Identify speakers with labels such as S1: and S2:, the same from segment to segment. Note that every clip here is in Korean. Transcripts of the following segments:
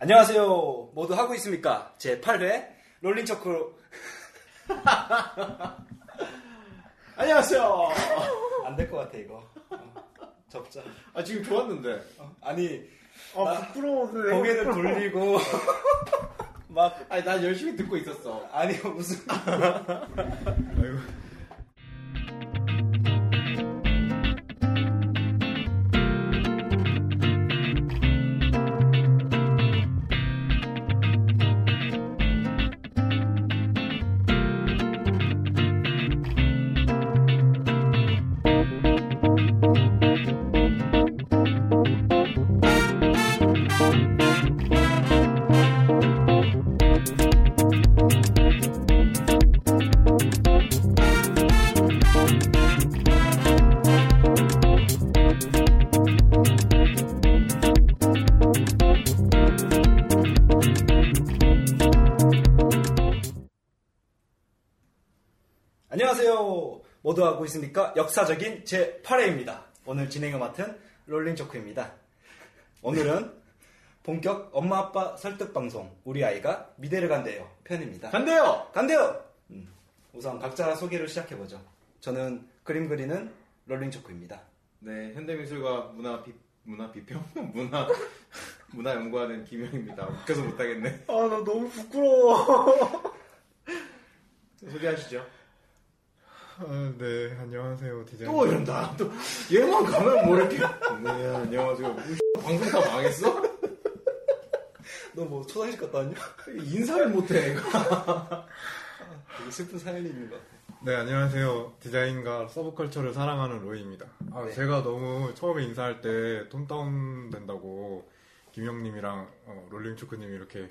S1: 안녕하세요. 모두 하고 있습니까? 제 8회 롤링 초크로
S2: 안녕하세요.
S1: 안 될 것 같아 이거. 어, 접자.
S2: 아 지금 좋았는데.
S1: 아니
S3: 아 부끄러워서
S1: 고개를 돌리고 막
S2: 아니 난 열심히 듣고 있었어.
S1: 아니 무슨
S3: 아이고.
S1: 안녕하세요. 모두 하고 있습니까? 역사적인 제 8회입니다. 오늘 진행을 맡은 롤링 초크입니다. 오늘은 본격 엄마 아빠 설득 방송 우리 아이가 미대를 간대요 편입니다.
S2: 간대요.
S1: 간대요. 음, 우선 각자 소개를 시작해 보죠. 저는 그림 그리는 롤링 초크입니다.
S2: 네 현대미술과 문화 비 문화 비평 문화 문화 연구하는 김영입니다. 웃겨서 못하겠네.
S3: 아 나 너무 부끄러워.
S2: 소개하시죠.
S3: 아, 네 안녕하세요 디자인.
S2: 또 이런다. 또 얘만 가면 뭐 이렇게. 네 안녕하세요. 뭐, 방송 다 망했어?
S1: 너 뭐 초상집 갔다 왔냐?
S2: 인사를 못해.
S1: 되게 슬픈 사연이 있는 것 같아.
S3: 네 안녕하세요 디자인과 서브컬처를 사랑하는 로이입니다. 아
S1: 네.
S3: 제가 너무 처음에 인사할 때 tone down 된다고 김영님이랑 어, 롤링 초크님이 이렇게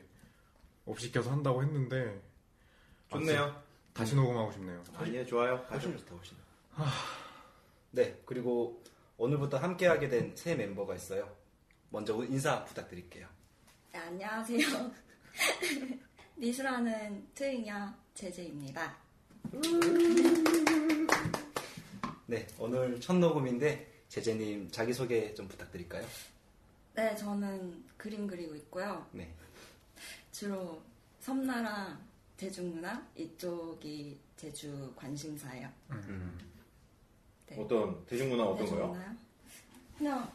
S3: 업시켜서 한다고 했는데
S2: 좋네요.
S3: 다시 녹음하고 싶네요.
S2: 아니요 좋아요.
S1: 훨씬 좋다, 훨씬. 네, 그리고 오늘부터 함께하게 된 새 멤버가 있어요. 먼저 인사 부탁드릴게요.
S4: 네, 안녕하세요. 미술하는 트윙야 제제입니다.
S1: 네, 오늘 첫 녹음인데 제재님 자기소개 좀 부탁드릴까요?
S4: 네, 저는 그림 그리고 있고요.
S1: 네.
S4: 주로 섬나라 대중문화 이쪽이 제주 관심사예요.
S1: 음,
S4: 네.
S2: 어떤 대중문화 어떤 거요?
S4: 대중문화요? 그냥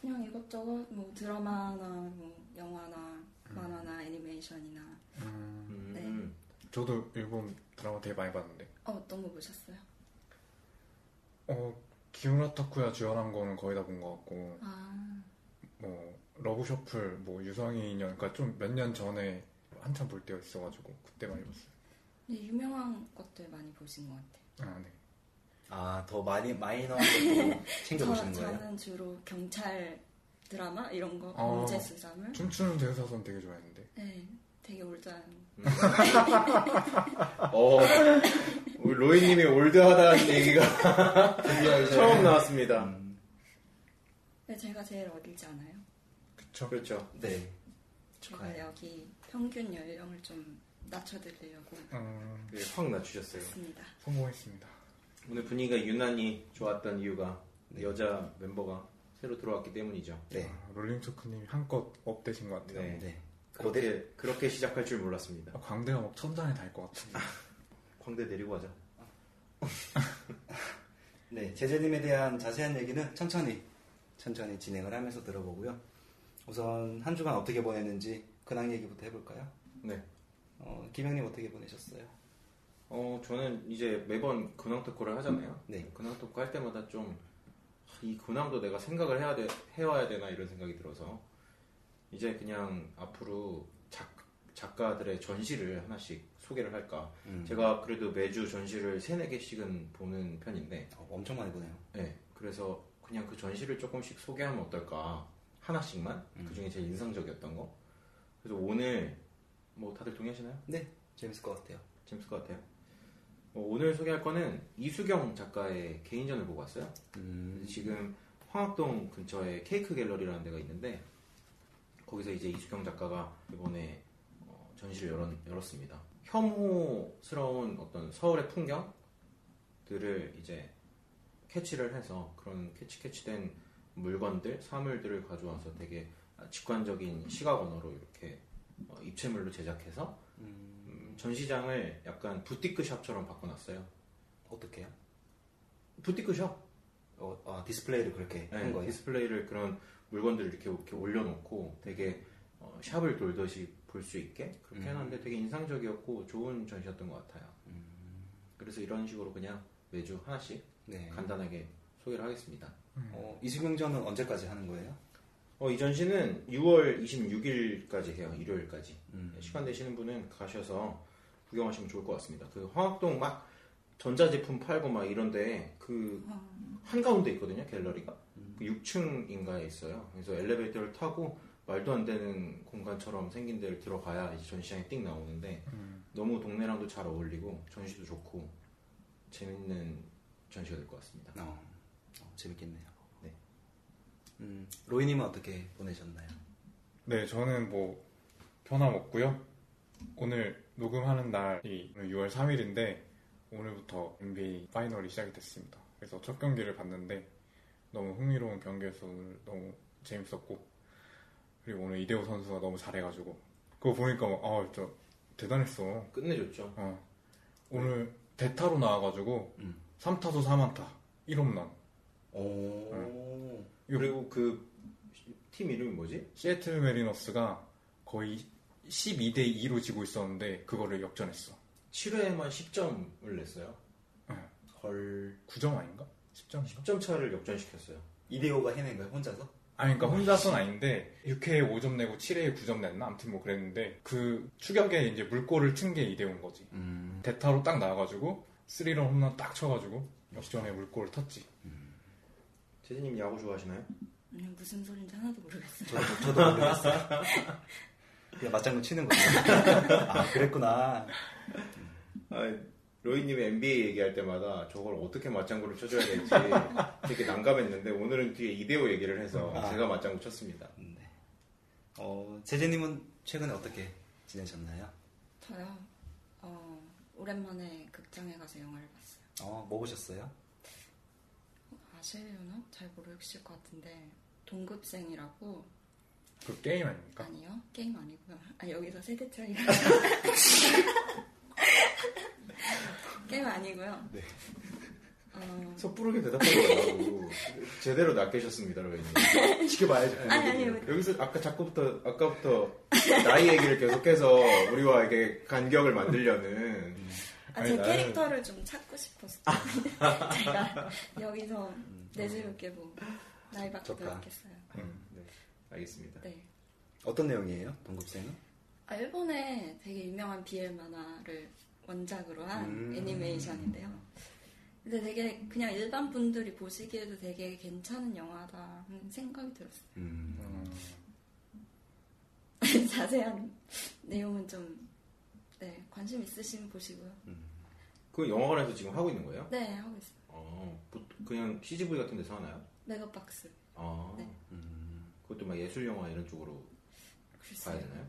S4: 그냥 이것저것 뭐 드라마나 뭐 영화나 만화나 애니메이션이나
S3: 음,
S4: 네.
S2: 음.
S3: 저도 일본 드라마 되게 많이 봤는데
S4: 어, 어떤 거 보셨어요?
S3: 어 기무라 타쿠야 주연한 거는 거의 다 본 것 같고
S4: 아,
S3: 뭐 Love Shuffle 뭐 유성의 인연 그러니까 좀 몇 년 전에 한참 볼 때가 있어가지고 그때 많이 봤어요.
S4: 근데 유명한 것들 많이 보신 것 같아요.
S3: 아 네.
S1: 아, 더 많이, 마이너한 것도 챙겨 보시는
S4: 저,
S1: 거예요?
S4: 저는 주로 경찰 드라마 이런 거
S3: 어.
S4: 범죄 수사물
S3: 춤추는 대수사선 되게 좋아했는데.
S4: 네 되게 올드한
S2: 어, 우리 로이님이 올드하다는 얘기가 처음 나왔습니다.
S1: 음,
S4: 네, 제가 제일 어리지 않아요?
S3: 그쵸?
S2: 그렇죠.
S1: 네.
S4: 제가. 여기 평균 연령을 좀 낮춰드리려고
S3: 음,
S2: 네, 확 낮추셨어요.
S4: 했습니다
S3: 성공했습니다.
S2: 오늘 분위기가 유난히 좋았던 이유가 여자 멤버가 새로 들어왔기 때문이죠.
S1: 네.
S3: 아, 롤링 초크님이 한껏 업되신 것 같아요.
S2: 네.
S1: 네.
S2: 그렇게, 그렇게 시작할 줄 몰랐습니다.
S3: 아, 광대가 막 천장에 닿을 것 같아요.
S2: 광대 내리고 하자.
S1: 네, 제재님에 대한 자세한 얘기는 천천히, 천천히 진행을 하면서 들어보고요. 우선 한 주간 어떻게 보냈는지 근황 얘기부터 해볼까요?
S2: 네.
S1: 어, 김영님 어떻게 보내셨어요?
S2: 어, 저는 이제 매번 근황 토크를 하잖아요.
S1: 네.
S2: 근황 토크 할 때마다 좀, 하, 이 근황도 내가 생각을 해야 돼, 해와야 되나 이런 생각이 들어서, 이제 그냥 앞으로 작, 작가들의 전시를 하나씩 소개를 할까.
S1: 음.
S2: 제가 그래도 매주 전시를 세네 개씩은 보는 편인데,
S1: 어, 엄청 많이 보네요.
S2: 네, 그래서 그냥 그 전시를 조금씩 소개하면 어떨까 하나씩만
S1: 음.
S2: 그 중에 제일 인상적이었던 거. 그래서 오늘 뭐 다들 동의하시나요?
S1: 네, 재밌을 것 같아요.
S2: 재밌을 것 같아요. 어, 오늘 소개할 거는 이수경 작가의 개인전을 보고 왔어요.
S1: 음,
S2: 지금 황학동 근처에 케이크 갤러리라는 데가 있는데 거기서 이제 이수경 작가가 이번에 어, 전시를 열었, 열었습니다. 혐오스러운 어떤 서울의 풍경들을 이제 catch를 해서 그런 catch catch된 물건들, 사물들을 가져와서 되게 직관적인 시각 언어로 이렇게 어, 입체물로 제작해서 음, 전시장을 약간 부티크 shop처럼 바꿔놨어요.
S1: 어떻게요?
S2: 부티크샵?
S1: 어, 아, 디스플레이를 그렇게
S2: 네,
S1: 한 거예요?
S2: 디스플레이를 그런 물건들을 이렇게, 이렇게 올려놓고 되게 어, 샵을 돌듯이 볼 수 있게 그렇게
S1: 음.
S2: 해놨는데 되게 인상적이었고 좋은 전시였던 것 같아요. 그래서 이런 식으로 그냥 매주 하나씩
S1: 네.
S2: 간단하게 소개를 하겠습니다.
S1: 어, 이수경전은 언제까지 하는 거예요?
S2: 어, 이 전시는 6월 26일까지 해요. 일요일까지.
S1: 음.
S2: 시간 되시는 분은 가셔서 구경하시면 좋을 것 같습니다. 그 화학동 막 전자제품 팔고 막 이런데 그 한가운데 있거든요. 갤러리가. 그 6층인가에 있어요. 그래서 엘리베이터를 타고 말도 안 되는 공간처럼 생긴 데를 들어가야 이제 전시장에 띵 나오는데 너무 동네랑도 잘 어울리고 전시도 좋고 재밌는 전시가 될 것 같습니다.
S1: 어, 어, 재밌겠네요.
S2: 네.
S1: 음, 로이님은 어떻게 보내셨나요?
S3: 네, 저는 뭐 변함없고요. 오늘 녹음하는 날이 6월 3일인데 오늘부터 NBA 파이널이 시작이 됐습니다. 그래서 첫 경기를 봤는데 너무 흥미로운 경기여서 오늘 너무 재밌었고 그리고 오늘 이대호 선수가 너무 잘해가지고 그거 보니까 아저 대단했어.
S2: 끝내줬죠.
S3: 어. 오늘 대타로 나와가지고
S1: 음.
S3: 3타수 4만타 1홈런
S1: 오,
S3: 이거-
S2: 그리고 그 팀 이름이 뭐지?
S3: 시애틀 메리너스가 거의 12대 2로 지고 있었는데 그거를 역전했어.
S2: 7회에만 10점을 냈어요.
S1: 헐.
S3: 9점 아닌가? 10점?
S2: 10점 차를 역전시켰어요.
S1: 이대호가 해낸 거예요, 혼자서?
S3: 아니, 그러니까 혼자서는 아닌데 6회에 5점 내고 7회에 9점 냈나? 아무튼 뭐 그랬는데 그 추격에 이제 물꼬를 튼 게 이대호인 거지.
S1: 음.
S3: 대타로 딱 나와가지고 3런 홈런 딱 쳐가지고 역전에 물꼬를 텄지.
S2: 재진님 야구 좋아하시나요?
S4: 아니, 무슨 소린지 하나도 모르겠어요.
S1: 저도, 저도 모르겠어요. 그냥 맞장구 치는 거예요. 아, 그랬구나.
S2: 아, 로이님이 NBA 얘기할 때마다 저걸 어떻게 맞장구를 쳐줘야 될지 되게 난감했는데 오늘은 뒤에 이대호 얘기를 해서
S1: 아.
S2: 제가 맞장구 쳤습니다.
S1: 네. 어, 제재님은 최근에 어떻게 지내셨나요?
S4: 저요, 어, 오랜만에 극장에 가서 영화를 봤어요.
S1: 어, 뭐 보셨어요?
S4: 아실려나? 잘 모르실 것 같은데, 동급생이라고,
S3: 그 게임 아닙니까?
S4: 아니요? 게임 아니고요. 아, 여기서 세대 차이가. 게임 아니고요.
S1: 네.
S4: 어,
S2: 섣부르게 대답하고 제대로 낚이셨습니다, 로이님.
S1: 지켜봐야죠.
S4: 아니, 아니,
S2: 여기서 아까 자꾸부터 아까부터 나이 얘기를 계속해서 우리와 이게 간격을 만들려는
S4: 아,
S3: 아니,
S4: 제 캐릭터를 좀 찾고 싶었어요. 제가 여기서 내세울게 뭐, 나이밖에. 없겠어요.
S3: 음.
S2: 네, 알겠습니다.
S4: 네.
S1: 어떤 내용이에요? 동급생은?
S4: 아, 일본의 되게 유명한 BL 만화를 원작으로 한
S1: 음.
S4: 애니메이션인데요. 근데 되게 그냥 일반 분들이 보시기에도 되게 괜찮은 영화다 하는 생각이 들었어요.
S1: 음.
S3: 음,
S4: 자세한 내용은 좀 네, 관심 있으시면 보시고요.
S2: 그 영화관에서 지금 하고 있는 거예요?
S4: 네, 하고 있어요.
S2: 어, 보- 그냥 CGV 같은 데서 하나요?
S4: 메가박스.
S2: 아,
S4: 네.
S1: 음.
S2: 그것도 막 예술 영화 이런 쪽으로
S4: 글쎄요.
S2: 봐야 되나요?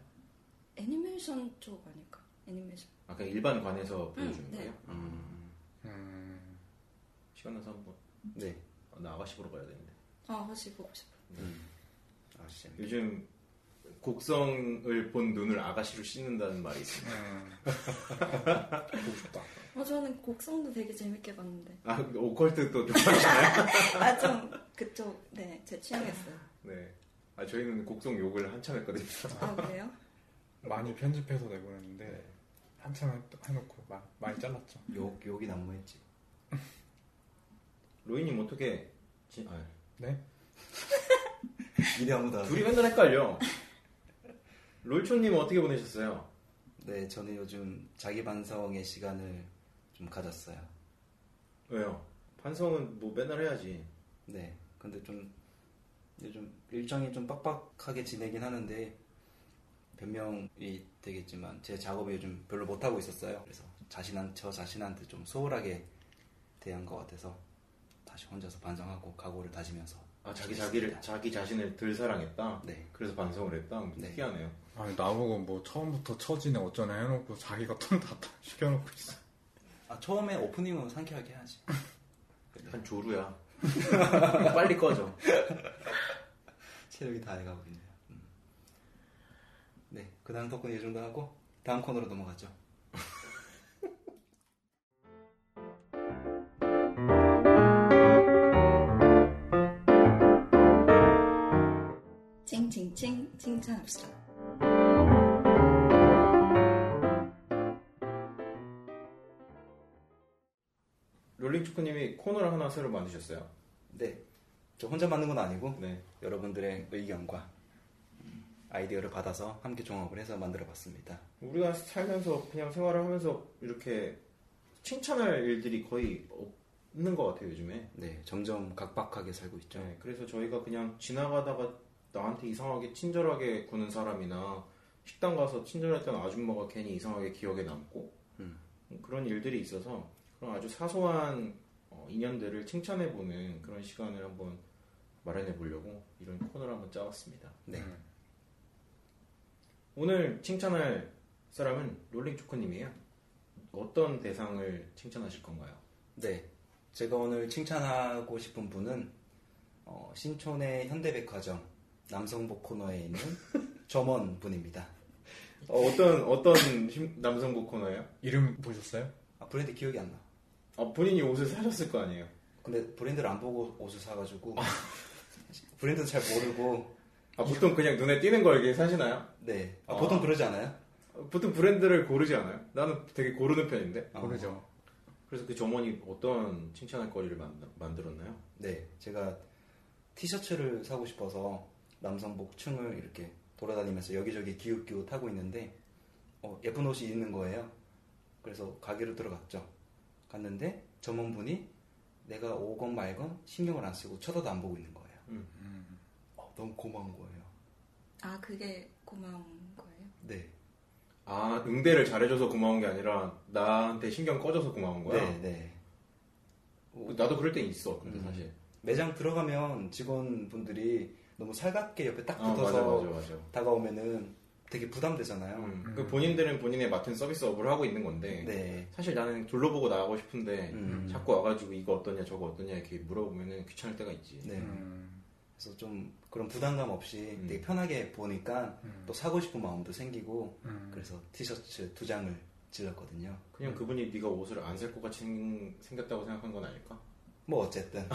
S4: 애니메이션 쪽 아닐까? 애니메이션.
S2: 아, 그냥 일반 관에서 보여주는
S4: 네.
S2: 거예요? 음.
S3: 음,
S2: 시간 나서 한번
S1: 네.
S2: 어, 나 아가씨 보러 가야 되는데.
S4: 아, 혹시 보고 싶어요.
S1: 음. 아.
S2: 요즘 곡성을 본 눈을 아가씨로 씻는다는 말이 있습니다.
S3: 음. 보고 싶다.
S4: 어, 저는 곡성도 되게 재밌게 봤는데.
S2: 아, 오컬트 또 좋아하시나요?
S4: 아, 좀 그쪽, 네, 제 취향이었어요.
S2: 네. 아, 저희는 곡성 욕을 한참 했거든요.
S4: 아, 그래요?
S3: 많이 편집해서 내보냈는데
S2: 네.
S3: 한참 해- 해놓고 마- 많이 잘랐죠.
S1: 욕, 욕이 난무했지.
S2: 로이님 어떻게, 지, 아,
S3: 네?
S1: 이대 아무도
S2: 둘이 맨날 헷갈려. 롤초님 어떻게 보내셨어요?
S1: 네, 저는 요즘 자기 반성의 시간을 좀 가졌어요.
S2: 왜요? 반성은 뭐 맨날 해야지.
S1: 네, 근데 좀 요즘 일정이 좀 빡빡하게 지내긴 하는데 변명이 되겠지만 제 작업을 요즘 별로 못 하고 있었어요. 그래서 자신한 저 자신한테 좀 소홀하게 대한 것 같아서 다시 혼자서 반성하고 각오를 다지면서
S2: 아, 자기 자기를, 자기 자신을 덜 사랑했다?
S1: 네.
S2: 그래서 반성을 했다?
S1: 네.
S2: 특이하네요.
S3: 아니 나보고 뭐 처음부터 처지네 어쩌네 해놓고 자기가 톤다 시켜놓고 있어.
S1: 아 처음에 오프닝은 상쾌하게 해야지.
S2: 한 조루야. 빨리 꺼져.
S1: 체력이 다 해가고 있네요. 음. 네, 그 다음 덕분에 이 정도 하고 다음 코너로 넘어가죠.
S4: 칭칭칭 칭찬합시다.
S2: 롤링 축구님이 코너를 하나 새로 만드셨어요.
S1: 네, 저 혼자 만든 건 아니고
S2: 네.
S1: 여러분들의 의견과 음, 아이디어를 받아서 함께 종합을 해서 만들어 봤습니다.
S2: 우리가 살면서 그냥 생활을 하면서 이렇게 칭찬할 일들이 거의 없는 것 같아요 요즘에.
S1: 네, 점점 각박하게 살고 있죠.
S2: 네, 그래서 저희가 그냥 지나가다가 나한테 이상하게 친절하게 구는 사람이나 식당 가서 친절했던 아줌마가 괜히 이상하게 기억에 남고
S1: 음.
S2: 그런 일들이 있어서 그런 아주 사소한 어, 인연들을 칭찬해 보는 그런 시간을 한번 마련해 보려고 이런 코너를 한번 짜봤습니다.
S1: 네,
S2: 오늘 칭찬할 사람은 롤링 초코님이에요. 어떤 대상을 칭찬하실 건가요?
S1: 네, 제가 오늘 칭찬하고 싶은 분은 어, 신촌의 현대백화점 남성복 코너에 있는 점원 분입니다.
S2: 어, 떤 어떤 남성복 코너예요?
S3: 이름 보셨어요?
S1: 아, 브랜드 기억이 안 나.
S2: 아, 본인이 옷을 사셨을 거 아니에요?
S1: 근데 브랜드를 안 보고 옷을 사가지고 브랜드도 잘 모르고
S2: 아, 보통 그냥 눈에 띄는 걸 이렇게 사시나요?
S1: 네 아,
S2: 아.
S1: 보통 그러지 않아요?
S2: 보통 브랜드를 고르지 않아요? 나는 되게 고르는 편인데.
S1: 어,
S3: 모르죠.
S2: 그래서 그 점원이 어떤 칭찬할 거리를 만, 만들었나요?
S1: 네 제가 티셔츠를 사고 싶어서 남성복 층을 이렇게 돌아다니면서 여기저기 기웃기웃 하고 있는데 어, 예쁜 옷이 있는 거예요. 그래서 가게로 들어갔죠. 갔는데 점원분이 내가 오건 말건 신경을 안 쓰고 쳐다도 안 보고 있는 거예요.
S3: 음.
S1: 어, 너무 고마운 거예요.
S4: 아 그게 고마운 거예요?
S1: 네.
S2: 아, 응대를 잘해줘서 고마운 게 아니라 나한테 신경 꺼져서 고마운 거야?
S1: 네, 네.
S2: 나도 그럴 땐 있어, 근데
S1: 음.
S2: 사실.
S1: 매장 들어가면 직원분들이 너무 살갑게 옆에 딱
S2: 아,
S1: 붙어서
S2: 맞아, 맞아, 맞아.
S1: 다가오면은 되게 부담되잖아요.
S2: 음, 그 본인들은 본인의 맡은 서비스업을 하고 있는 건데
S1: 네.
S2: 사실 나는 둘러보고 나가고 싶은데
S1: 음.
S2: 자꾸 와가지고 이거 어떠냐 저거 어떠냐 이렇게 물어보면은 귀찮을 때가 있지.
S1: 네.
S3: 음.
S1: 그래서 좀 그런 부담감 없이
S2: 음.
S1: 되게 편하게 보니까
S3: 음.
S1: 또 사고 싶은 마음도 생기고
S3: 음.
S1: 그래서 티셔츠 두 장을 질렀거든요.
S2: 그냥 그분이 네가 옷을 안 살 것 같이 생- 생겼다고 생각한 건 아닐까?
S1: 뭐 어쨌든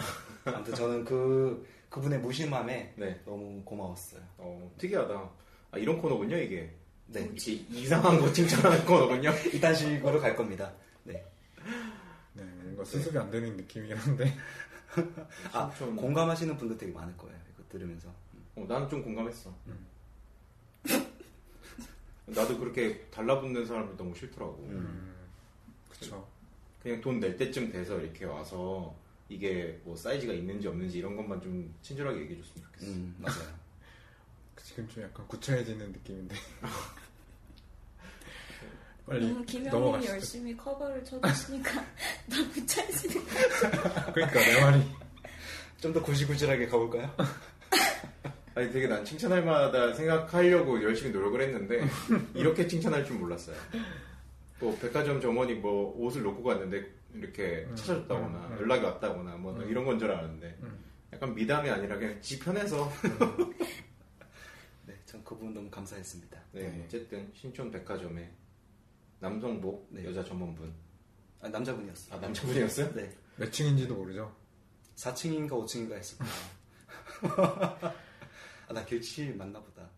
S1: 아무튼 저는 그 그분의 무심함에
S2: 네.
S1: 너무 고마웠어요.
S2: 어, 특이하다. 아, 이런 코너군요 이게.
S1: 네.
S2: 이게 이상한 거 칭찬하는 코너군요.
S1: 이딴 식으로 갈 겁니다. 네.
S3: 네, 뭔가 수습이 안 되는 느낌이긴 한데.
S1: 아,
S2: 좀-
S1: 공감하시는 분도 되게 많을 거예요. 이거 들으면서.
S2: 어, 나는 좀 공감했어.
S3: 음.
S2: 나도 그렇게 달라붙는 사람이 너무 싫더라고.
S3: 음. 그쵸.
S2: 그냥 돈 낼 때쯤 돼서 이렇게 와서 이게 뭐 사이즈가 있는지 없는지 이런 것만 좀 친절하게 얘기해 줬으면 좋겠어.
S1: 음, 맞아요.
S3: 지금 좀 약간 구차해지는 느낌인데. 빨리
S4: 너무 김영님
S3: 넘어가시죠.
S4: 열심히 커버를 쳐주시니까 너무 찰지는
S3: 그러니까 내 말이.
S1: 좀 더 구질구질하게 가볼까요?
S2: 아니 되게 난 칭찬할 만하다 생각하려고 열심히 노력을 했는데 이렇게 칭찬할 줄 몰랐어요. 뭐 백화점 점원이 뭐 옷을 놓고 갔는데 이렇게
S3: 음,
S2: 찾아줬다거나
S3: 음, 음.
S2: 연락이 왔다거나 뭐
S3: 음.
S2: 이런 건 줄 알았는데
S3: 음.
S2: 약간 미담이 아니라 그냥 지 편해서
S1: 네, 전 그분 너무 감사했습니다.
S2: 네, 어쨌든 신촌 백화점에 남성복
S1: 네.
S2: 여자 점원분
S1: 아, 남자분이었어요.
S2: 아 남자분이었어요?
S1: 네.
S3: 몇 층인지도 모르죠.
S1: 4층인가 5층인가 했을 거예요. 아, 나 길치 맞나 보다.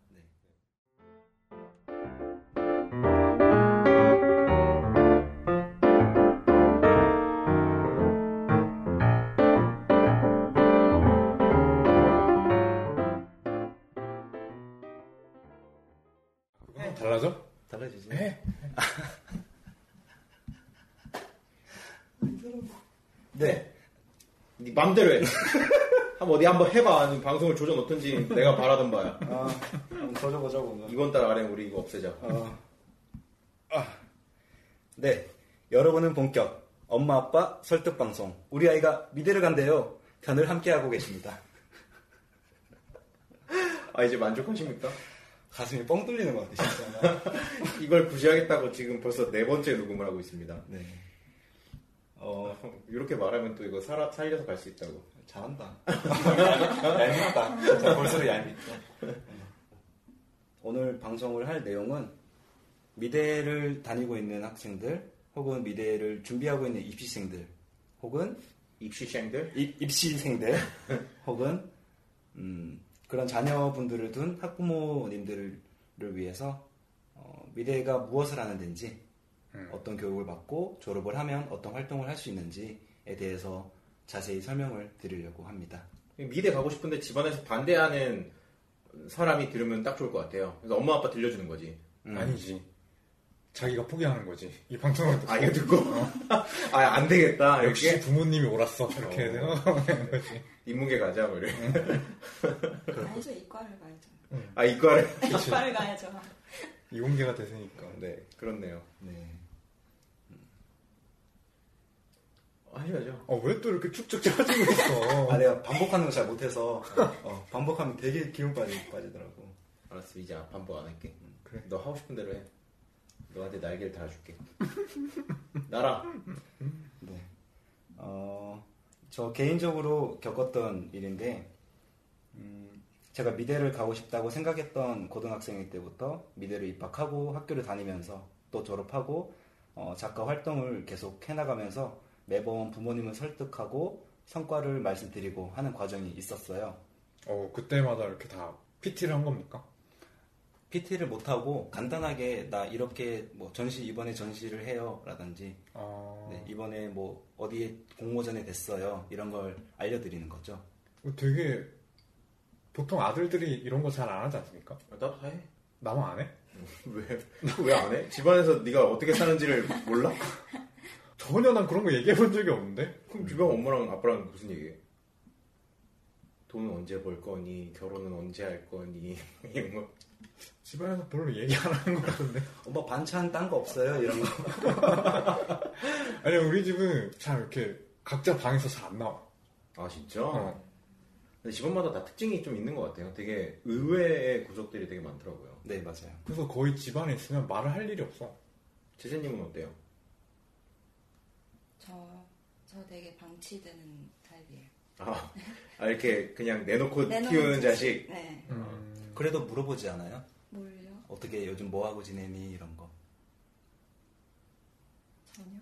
S3: 달라져?
S1: 달라지지?
S3: 네.
S1: 네.
S2: 네 맘대로 해. 한번 어디 한번 해봐. 아니면 방송을 조져 놓든지 내가 바라던 바야.
S1: 아, 줘보자고. 오늘.
S2: 이번 달 안에 우리 이거 없애자.
S1: 어. 아. 네. 여러분은 본격 엄마 아빠 설득 방송 우리 아이가 미대를 간대요. 편을 함께 하고 계십니다.
S2: 아 이제 만족하십니까?
S1: 가슴이 뻥 뚫리는 것 같아 진짜.
S2: 이걸 구시하겠다고 지금 벌써 네 번째 녹음을 하고 있습니다.
S1: 네.
S2: 어 이렇게 말하면 또 이거 살아, 살려서 갈 수 있다고.
S1: 잘한다. 얄밉다. 진짜 볼수록 얄밉다. 오늘 방송을 할 내용은 미대를 다니고 있는 학생들 혹은 미대를 준비하고 있는 입시생들 혹은
S2: 입시생들
S1: 입, 입시생들 혹은 음, 그런 자녀분들을 둔 학부모님들을 위해서 어, 미래가 무엇을 하는 데인지
S3: 음.
S1: 어떤 교육을 받고 졸업을 하면 어떤 활동을 할 수 있는지에 대해서 자세히 설명을 드리려고 합니다.
S2: 미대 가고 싶은데 집안에서 반대하는 사람이 들으면 딱 좋을 것 같아요. 그래서 엄마 아빠 들려주는 거지.
S1: 음.
S3: 아니지. 자기가 포기하는 거지. 이 방송을 듣고.
S2: 아 이거 듣고 아안 되겠다
S3: 역시
S2: 이렇게
S3: 부모님이 옳았어. 이렇게
S2: 어.
S3: 생각하는 거지.
S2: 인문계 가자 뭐 이래.
S4: 아니죠 이과를 가야죠.
S2: 아 이과를
S4: 이과를 가야죠.
S3: 이공계가 됐으니까.
S2: 네 그렇네요.
S1: 네.
S2: 하셔야죠.
S3: 어, 왜 또 이렇게 축축 처지고 있어?
S1: 아 내가 반복하는 거 잘 못해서 어, 반복하면 되게 기운 빠지, 빠지더라고.
S2: 알았어 이제 반복 안 할게.
S3: 그래.
S2: 너 하고 싶은 대로 해. 너한테 날개를 달아줄게. 나라.
S1: 네. 어, 저 개인적으로 겪었던 일인데, 음, 제가 미대를 가고 싶다고 생각했던 고등학생일 때부터 미대를 입학하고 학교를 다니면서 또 졸업하고 어, 작가 활동을 계속 해나가면서 매번 부모님을 설득하고 성과를 말씀드리고 하는 과정이 있었어요.
S3: 어, 그때마다 이렇게 다 PT를 한 겁니까?
S1: PT를 못하고 간단하게 나 이렇게 뭐 전시 이번에 전시를 해요 라든지
S3: 아,
S1: 네, 이번에 뭐 어디에 공모전에 됐어요 이런 걸 알려드리는 거죠.
S3: 어, 되게 보통 아들들이 이런 거 잘 안 하지 않습니까?
S2: 아, 나도 다 해.
S3: 나만 안 해?
S2: 왜? 왜 안 해? 집안에서 네가 어떻게 사는지를 몰라?
S3: 전혀 난 그런 거 얘기해 본 적이 없는데?
S2: 그럼 주변 엄마랑 아빠랑 무슨 얘기해? 돈은 언제 벌 거니? 결혼은 언제 할 거니? 이런 거.
S3: 집안에서 별로 얘기 안 하는 것 같은데.
S1: 엄마 반찬 딴 거 없어요 이런 거.
S3: 아니, 우리 집은 참 이렇게 각자 방에서 잘 안 나와.
S2: 아 진짜?
S3: 어.
S2: 근데 집안마다 다 특징이 좀 있는 것 같아요. 되게 의외의 구석들이 되게 많더라고요.
S1: 네 맞아요.
S3: 그래서 거의 집안에 있으면 말을 할 일이 없어.
S2: 제재님은 어때요?
S4: 저, 저 되게 방치되는 타입이에요.
S2: 아, 아, 이렇게 그냥 내놓고
S4: 내놓은
S2: 키우는 자식.
S4: 네.
S3: 음,
S1: 그래도 물어보지 않아요?
S4: 뭘요?
S1: 어떻게 요즘 뭐 하고 지내니 이런 거.
S4: 전혀.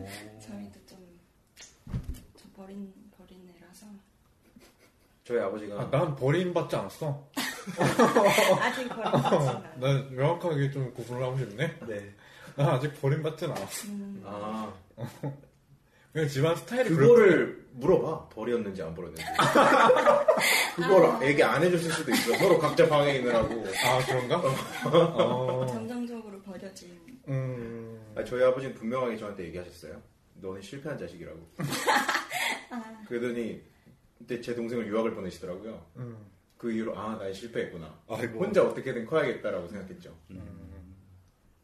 S1: 오.
S4: 저희도 좀, 저 버린, 버린 애라서.
S2: 저희 아버지가
S3: 아, 난 버림받지 않았어.
S4: 아직 버린 거지만.
S3: 난 명확하게 좀 구분을 하고 싶네.
S1: 네.
S3: 난 아직 버림받진 않았어.
S4: 음,
S2: 아
S3: 그냥 집안 스타일이.
S2: 그거를 물어봐. 버렸는지 안 버렸는지. 그걸 얘기 안 해줬을 수도 있어. 서로 각자 방에 있느라고.
S3: 아, 그런가? 어,
S4: 정상적으로 버려진.
S3: 음,
S2: 아, 저희 아버지는 분명하게 저한테 얘기하셨어요. 너는 실패한 자식이라고. 그러더니 그때 제 동생을 유학을 보내시더라고요.
S3: 음.
S2: 그 이후로 아 난 실패했구나.
S1: 아이고.
S2: 혼자 어떻게든 커야겠다라고 생각했죠.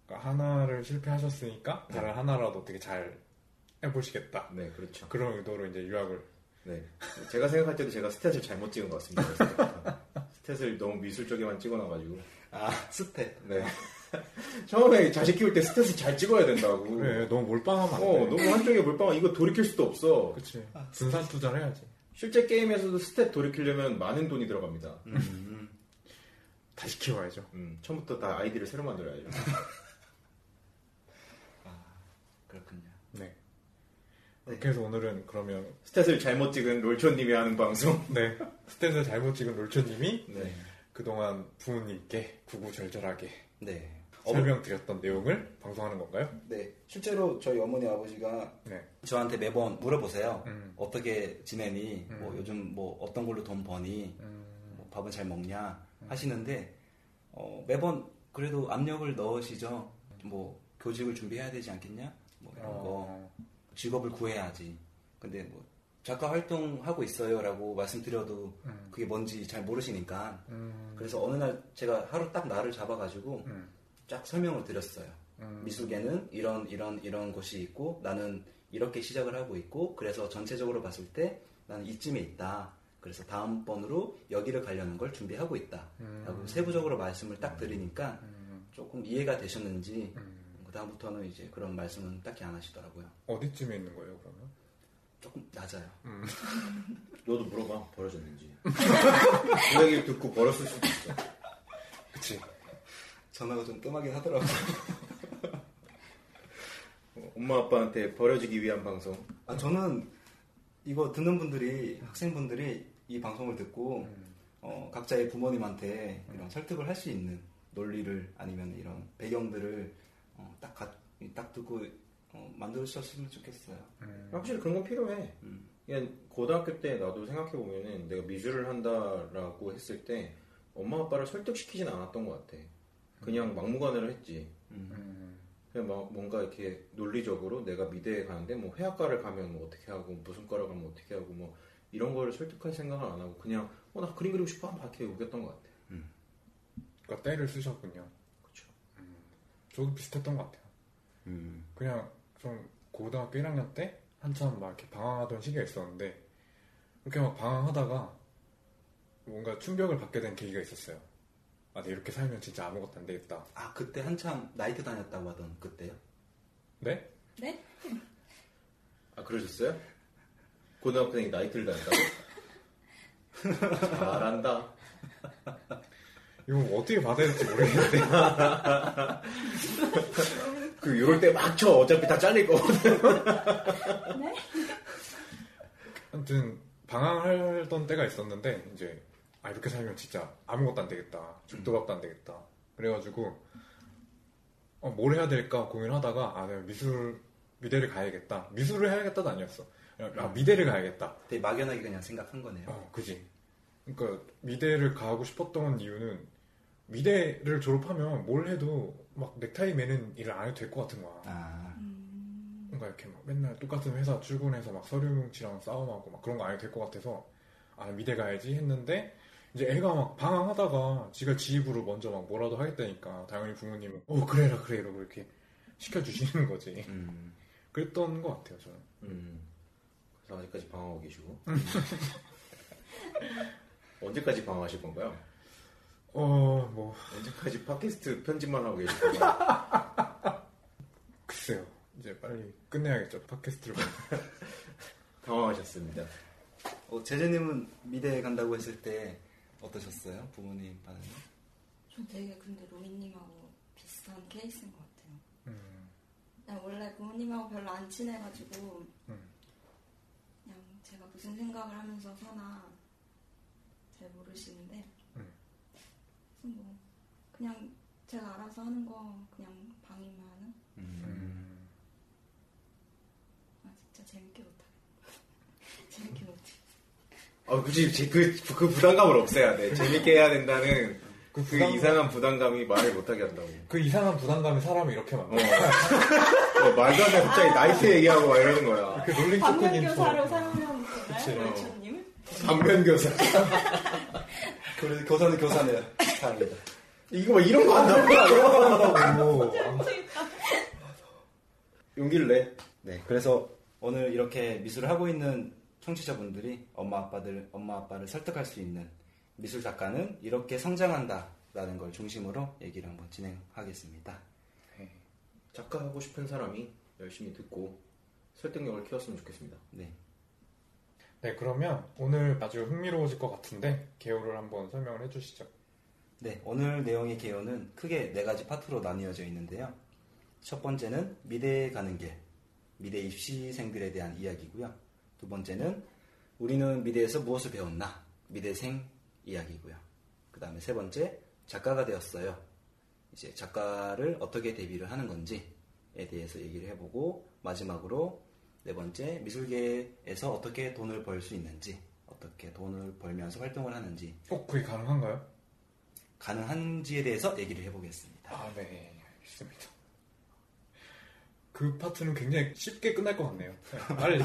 S3: 그러니까 하나를 실패하셨으니까 다른 하나라도 어떻게 잘 해보시겠다.
S2: 네 그렇죠
S3: 그런 의도로 이제 유학을.
S2: 네 제가 생각할 때도 제가 스탯을 잘못 찍은 것 같습니다 stat을 너무 미술적에만 찍어놔가지고
S1: 아 stat.
S2: 네. 처음에 자식 키울 때 stat을 잘 찍어야 된다고.
S3: 그래, 너무 몰빵하면 안 돼.
S2: 어, 너무 한쪽에 몰빵 이거 돌이킬 수도 없어.
S3: 그치. 분산 투자를 해야지.
S2: 실제 게임에서도 stat 돌이키려면 많은 돈이 들어갑니다.
S1: 음.
S3: 다시 키워야죠.
S2: 음, 처음부터 다 아이디를 새로 만들어야죠.
S1: 그렇군요.
S3: 네. 그렇게 해서 오늘은 그러면
S2: stat을 잘못 찍은 롤초님이 하는 방송.
S3: 네 스탯을 잘못 찍은 롤초님이
S2: 네.
S3: 그동안 부모님께 구구절절하게
S1: 네.
S3: 설명드렸던 내용을 방송하는 건가요?
S1: 네. 실제로 저희 어머니 아버지가
S3: 네.
S1: 저한테 매번 물어보세요.
S3: 음.
S1: 어떻게 지내니? 뭐
S3: 음.
S1: 요즘 뭐 어떤 걸로 돈 버니?
S3: 음,
S1: 뭐 밥은 잘 먹냐? 하시는데 어, 매번 그래도 압력을 넣으시죠. 뭐 교직을 준비해야 되지 않겠냐? 뭐 이런 거.
S3: 어,
S1: 직업을 구해야지. 근데 뭐 작가 활동하고 있어요라고 말씀드려도
S3: 음,
S1: 그게 뭔지 잘 모르시니까
S3: 음,
S1: 그래서 어느 날 제가 하루 딱 날을 잡아가지고
S3: 음,
S1: 쫙 설명을 드렸어요.
S3: 음,
S1: 미술계는 이런 이런 이런 것이 있고 나는 이렇게 시작을 하고 있고 그래서 전체적으로 봤을 때 나는 이쯤에 있다. 그래서 다음번으로 여기를 가려는 걸 준비하고 있다.
S3: 음.
S1: 라고 세부적으로 말씀을 딱 드리니까
S3: 음,
S1: 조금 이해가 되셨는지
S3: 음.
S1: 그다음부터는 이제 그런 말씀은 딱히 안 하시더라고요.
S3: 어디쯤에 있는 거예요 그러면?
S1: 조금 낮아요.
S2: 너도 물어봐 버려졌는지. 그 얘기를 듣고 버렸을 수도 있어.
S3: 그치.
S1: 전화가 좀 뜸하긴 하더라고요.
S2: 어, 엄마 아빠한테 버려지기 위한 방송.
S1: 아, 저는 이거 듣는 분들이, 학생분들이 이 방송을 듣고, 어, 각자의 부모님한테 이런 설득을 할 수 있는 논리를 아니면 이런 배경들을 어, 딱, 가- 딱 듣고 어, 만들어주셨으면 좋겠어요.
S3: 음.
S2: 확실히 그런 건 필요해.
S1: 음.
S2: 그냥 고등학교 때 나도 생각해 보면은 내가 미술을 한다라고 했을 때 엄마 아빠를 설득시키진 않았던 것 같아. 그냥 막무가내로 했지.
S3: 음.
S2: 그냥 막 뭔가 이렇게 논리적으로 내가 미대에 가는데 뭐 회화과를 가면 뭐 어떻게 하고 무슨 과를 가면 어떻게 하고 뭐 이런 거를 설득할 생각을 안 하고 그냥 어 나 그림 그리고 싶어 막 이렇게 우겼던 것 같아.
S3: 그러니까 때를 쓰셨군요. 저도 비슷했던 것 같아요.
S1: 음.
S3: 그냥 좀 고등학교 1학년 때 한참 막 이렇게 방황하던 시기가 있었는데 이렇게 막 방황하다가 뭔가 충격을 받게 된 계기가 있었어요. 아, 내 이렇게 살면 진짜 아무것도 안 되겠다.
S1: 아, 그때 한참 나이트 다녔다고 하던 그때요?
S3: 네?
S4: 네?
S2: 아 그러셨어요? 고등학생이 나이트를 다닌다고? 잘한다.
S3: 이거 뭐 어떻게 받아야 될지 모르겠는데.
S2: 그 요럴 때 막 쳐 어차피 다 잘릴 거거든.
S3: 아무튼 방황하던 때가 있었는데 이제 아 이렇게 살면 진짜 아무것도 안 되겠다. 죽도 밥도 안 되겠다. 그래가지고 어, 뭘 해야 될까 고민하다가 아 내가 미술 미대를 가야겠다. 미술을 해야겠다도 아니었어. 아 미대를 가야겠다.
S1: 되게 막연하게 그냥 생각한 거네요.
S3: 어, 그지. 그러니까 미대를 가고 싶었던 이유는 미대를 졸업하면 뭘 해도 막 넥타이 매는 일을 안 해도 될 것 같은 거야.
S1: 아,
S3: 뭔가 이렇게 막 맨날 똑같은 회사 출근해서 막 서류 뭉치랑 싸움하고 막 그런 거 안 해도 될 것 같아서 아 미대 가야지 했는데 이제 애가 막 방황하다가 지가 지 입으로 먼저 막 뭐라도 하겠다니까 당연히 부모님은 어 그래라 그래 이러고 이렇게 시켜주시는 거지.
S1: 음.
S3: 그랬던 것 같아요 저는.
S2: 음. 그래서 아직까지 방황하고 계시고. 언제까지 방황하실 건가요?
S3: 어 뭐
S2: 언제까지 팟캐스트 편집만 하고 계실 건가요?
S3: 글쎄요. 이제 빨리 끝내야겠죠 팟캐스트를.
S2: 당황하셨습니다.
S1: 어, 제재님은 미대 간다고 했을 때 어떠셨어요? 부모님 반응이?
S4: 저 되게 근데 로이님하고 비슷한 케이스인 것 같아요.
S3: 음,
S4: 그냥 원래 부모님하고 별로 안 친해가지고
S3: 음.
S4: 그냥 제가 무슨 생각을 하면서 사나 잘 모르시는데
S3: 음.
S4: 뭐 그냥 제가 알아서 하는 거 그냥 방임만 하는
S3: 음.
S4: 아 진짜 재밌게 못하네 재밌게 못해
S2: 아, 굳이 제- 그, 그 부담감을 없애야 돼. 재밌게 해야 된다는 그그
S3: 부담감-
S2: 이상한 부담감이 말을 못하게 한다고.
S3: 그 이상한 부담감이 사람을 이렇게 만들어.
S2: 어, 말도 안 돼. 갑자기 나이트 얘기하고 막 이러는 거야.
S3: 그 롤링 초코님
S4: 반면교사로 사용하는
S3: 그치.
S4: 월초님?
S2: 반면 교사.
S1: 그래도 교사는 교사네요. 다행이다.
S2: 이거 막 이런 거 한다고.
S3: 한다고.
S2: 용기를 내.
S1: 네, 그래서 오늘 이렇게 미술을 하고 있는 청취자분들이 엄마 아빠들 엄마 아빠를 설득할 수 있는 미술 작가는 이렇게 성장한다라는 걸 중심으로 얘기를 한번 진행하겠습니다.
S2: 작가 하고 싶은 사람이 열심히 듣고 설득력을 키웠으면 좋겠습니다.
S1: 네,
S3: 네, 그러면 오늘 아주 흥미로워질 것 같은데 개요를 한번 설명을 해주시죠.
S1: 네, 오늘 내용의 개요는 크게 네 가지 파트로 나뉘어져 있는데요. 첫 번째는 미대에 가는 길, 미대 입시생들에 대한 이야기고요. 두 번째는 우리는 미대에서 무엇을 배웠나, 미대생 이야기고요. 그 다음에 세 번째, 작가가 되었어요. 이제 작가를 어떻게 데뷔를 하는 건지에 대해서 얘기를 해보고, 마지막으로 네 번째, 미술계에서 어떻게 돈을 벌 수 있는지, 어떻게 돈을 벌면서 활동을 하는지,
S3: 꼭 그게 가능한가요?
S1: 가능한지에 대해서 얘기를 해보겠습니다.
S3: 아, 네, 알겠습니다. 그 파트는 굉장히 쉽게 끝날 것 같네요. 네, 빨리.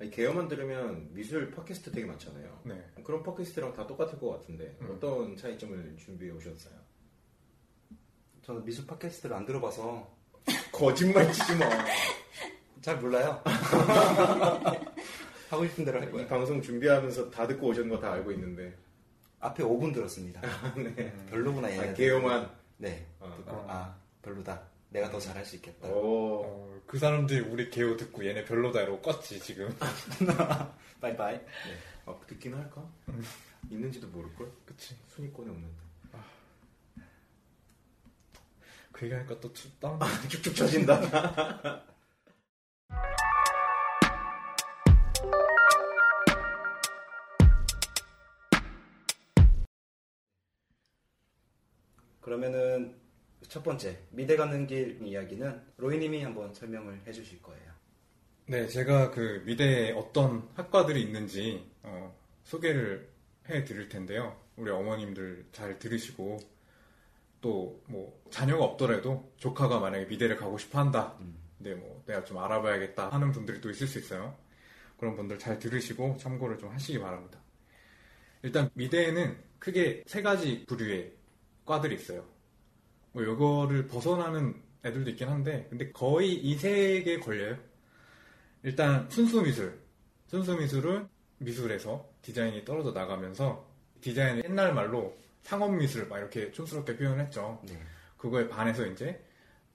S2: 아니, 개요만 들으면 미술 팟캐스트 되게 많잖아요.
S3: 네.
S2: 그런 팟캐스트랑 다 똑같을 것 같은데
S3: 음.
S2: 어떤 차이점을 준비해 오셨어요?
S1: 저는 미술 팟캐스트를 안 들어봐서
S2: 거짓말 치지 마.
S1: 잘 몰라요. 하고 싶은 대로
S2: 할이
S1: 거예요.
S2: 방송 준비하면서 다 듣고 오셨는 거 다 알고 있는데.
S1: 앞에 5분 들었습니다.
S2: 네.
S1: 별로구나 얘네.
S2: 아, 개요만.
S1: 네.
S2: 어.
S1: 듣고 아 별로다. 내가 더 잘할 수 있겠다.
S2: 오.
S3: 어, 그 사람들이 우리 개요 듣고 얘네 별로다 이러고 껐지, 지금.
S1: 바이바이.
S2: 아, 듣긴 할까? 있는지도 모를걸?
S3: 그치.
S2: 순위권에 없는데.
S3: 아, 그 얘기하니까 또 춥- 땀.
S2: 쭉쭉 쳐진다.
S1: 그러면은 첫 번째 미대 가는 길 이야기는 로이님이 한번 설명을 해주실 거예요.
S3: 네, 제가 그 미대에 어떤 학과들이 있는지 어, 소개를 해드릴 텐데요. 우리 어머님들 잘 들으시고 또 뭐 자녀가 없더라도 조카가 만약에 미대를 가고 싶어 한다. 근데 뭐 내가 좀 알아봐야겠다 하는 분들이 또 있을 수 있어요. 그런 분들 잘 들으시고 참고를 좀 하시기 바랍니다. 일단 미대에는 크게 세 가지 부류의 과들이 있어요. 뭐 이거를 벗어나는 애들도 있긴 한데 근데 거의 이 세 개 걸려요. 일단 순수 미술. 순수 미술은 미술에서 디자인이 떨어져 나가면서 디자인을 옛날 말로 상업 미술 막 이렇게 촌스럽게 표현을 했죠.
S1: 네.
S3: 그거에 반해서 이제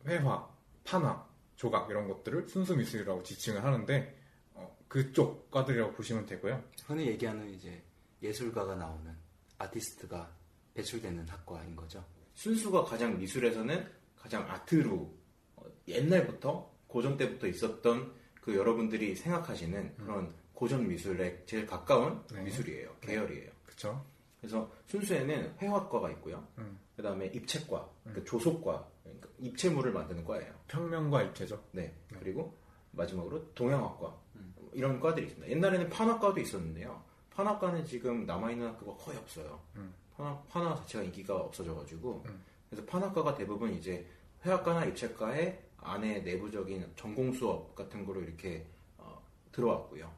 S3: 회화, 판화, 조각 이런 것들을 순수 미술이라고 지칭을 하는데 어, 그쪽 과들이라고 보시면 되고요.
S1: 흔히 얘기하는 이제 예술가가 나오는 아티스트가 배출되는 학과인 거죠.
S2: 순수가 가장 미술에서는 가장 아트로 어, 옛날부터 고전 때부터 있었던 그 여러분들이 생각하시는 그런 고전 미술에 제일 가까운
S3: 네.
S2: 미술이에요. 계열이에요.
S3: 그쵸?
S2: 그래서 순수에는 회화과가 있고요.
S3: 음.
S2: 그 다음에 입체과, 그러니까 조속과, 그러니까 입체물을 만드는 과예요.
S3: 평면과 입체죠.
S2: 네. 그리고 마지막으로 동양학과 이런 과들이 있습니다. 옛날에는 판학과도 있었는데요. 판학과는 지금 남아있는 학교가 거의 없어요.
S3: 음.
S2: 판학, 판화 자체가 인기가 없어져가지고
S3: 음.
S2: 그래서 판학과가 대부분 이제 회화과나 입체과의 안에 내부적인 전공 수업 같은 거로 이렇게 어, 들어왔고요.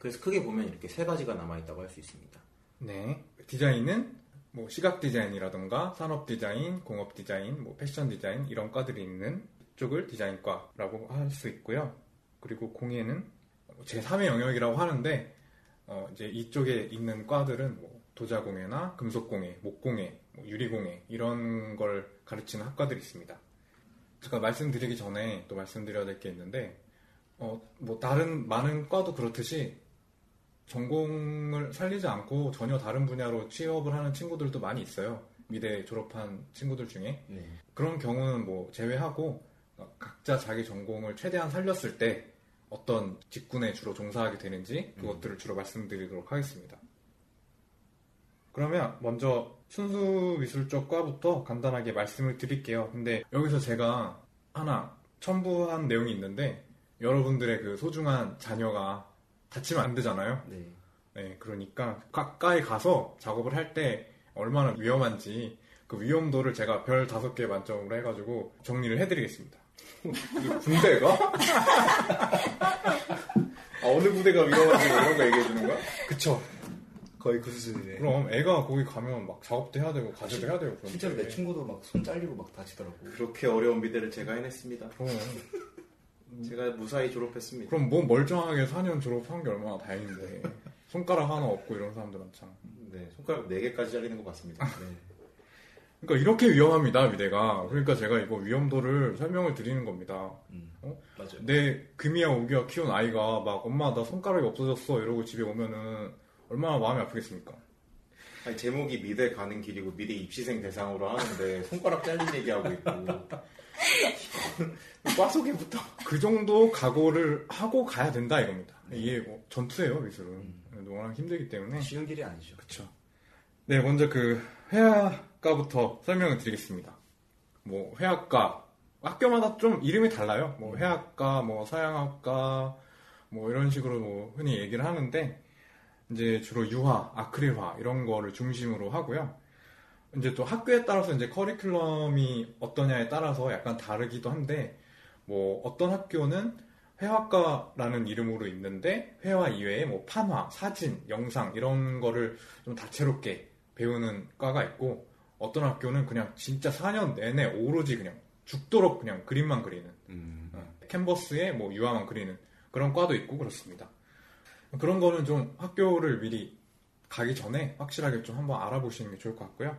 S2: 그래서 크게 보면 이렇게 세 가지가 남아있다고 할 수 있습니다.
S3: 네. 디자인은 뭐 시각 디자인이라던가 산업 디자인, 공업 디자인, 뭐 패션 디자인 이런 과들이 있는 쪽을 디자인과라고 할 수 있고요. 그리고 공예는 제3의 영역이라고 하는데 어, 이제 이쪽에 있는 과들은 뭐 도자공예나 금속공예, 목공예, 뭐 유리공예 이런 걸 가르치는 학과들이 있습니다. 제가 말씀드리기 전에 또 말씀드려야 될 게 있는데 어, 뭐 다른 많은 과도 그렇듯이 전공을 살리지 않고 전혀 다른 분야로 취업을 하는 친구들도 많이 있어요. 미대 졸업한 친구들 중에.
S1: 네.
S3: 그런 경우는 뭐 제외하고 어, 각자 자기 전공을 최대한 살렸을 때 어떤 직군에 주로 종사하게 되는지 그것들을 주로 말씀드리도록 하겠습니다. 그러면 먼저 순수 미술 쪽 과부터 간단하게 말씀을 드릴게요. 근데 여기서 제가 하나 첨부한 내용이 있는데 여러분들의 그 소중한 자녀가 다치면 안 되잖아요.
S1: 네.
S3: 네, 그러니까 가까이 가서 작업을 할 때 얼마나 위험한지 그 위험도를 제가 별 다섯 개 만점으로 해가지고 정리를 해드리겠습니다.
S2: 군대가? 아, 어느 부대가 위험한지 이런 거 얘기해 주는 거야?
S3: 그쵸.
S1: 거의 그 수준이네.
S3: 그럼 애가 거기 가면 막 작업도 해야 되고 과제도 해야 되고 그런데.
S1: 실제로 내 친구도 막 손 잘리고 막 다치더라고.
S2: 그렇게 어려운 미대를 제가 해냈습니다.
S3: 그럼,
S2: 제가 무사히 졸업했습니다.
S3: 그럼 뭐 멀쩡하게 4년 졸업한 게 얼마나 다행인데 손가락 하나 없고 이런 사람들 많잖아.
S2: 네, 손가락 4개까지 잘리는 것 같습니다. 네.
S3: 그러니까 이렇게 위험합니다 미대가. 그러니까 제가 이거 위험도를 설명을 드리는 겁니다.
S1: 음.
S3: 어?
S1: 맞아요.
S3: 내 금이야 오기야 키운 아이가 막 엄마 나 손가락이 없어졌어 이러고 집에 오면은 얼마나 마음이 아프겠습니까?
S2: 아니, 제목이 미대 가는 길이고 미대 입시생 대상으로 하는데 손가락 잘린 얘기하고 있고 과 소개부터
S3: 그 정도 각오를 하고 가야 된다 이겁니다. 이게 뭐 전투예요 미술은. 워낙 힘들기 때문에.
S1: 쉬운 길이 아니죠.
S3: 그렇죠. 네, 먼저 그 회화과부터 설명을 드리겠습니다. 뭐 회화과 학교마다 좀 이름이 달라요. 뭐 회화과, 뭐 서양학과, 뭐 이런 식으로 뭐 흔히 얘기를 하는데 이제 주로 유화, 아크릴화 이런 거를 중심으로 하고요. 이제 또 학교에 따라서 이제 커리큘럼이 어떠냐에 따라서 약간 다르기도 한데 뭐 어떤 학교는 회화과라는 이름으로 있는데 회화 이외에 뭐 판화, 사진, 영상 이런 거를 좀 다채롭게 배우는 과가 있고 어떤 학교는 그냥 진짜 4년 내내 오로지 그냥 죽도록 그냥 그림만 그리는
S1: 음.
S3: 어, 캔버스에 뭐 유화만 그리는 그런 과도 있고 그렇습니다. 그런 거는 좀 학교를 미리 가기 전에 확실하게 좀 한번 알아보시는 게 좋을 것 같고요.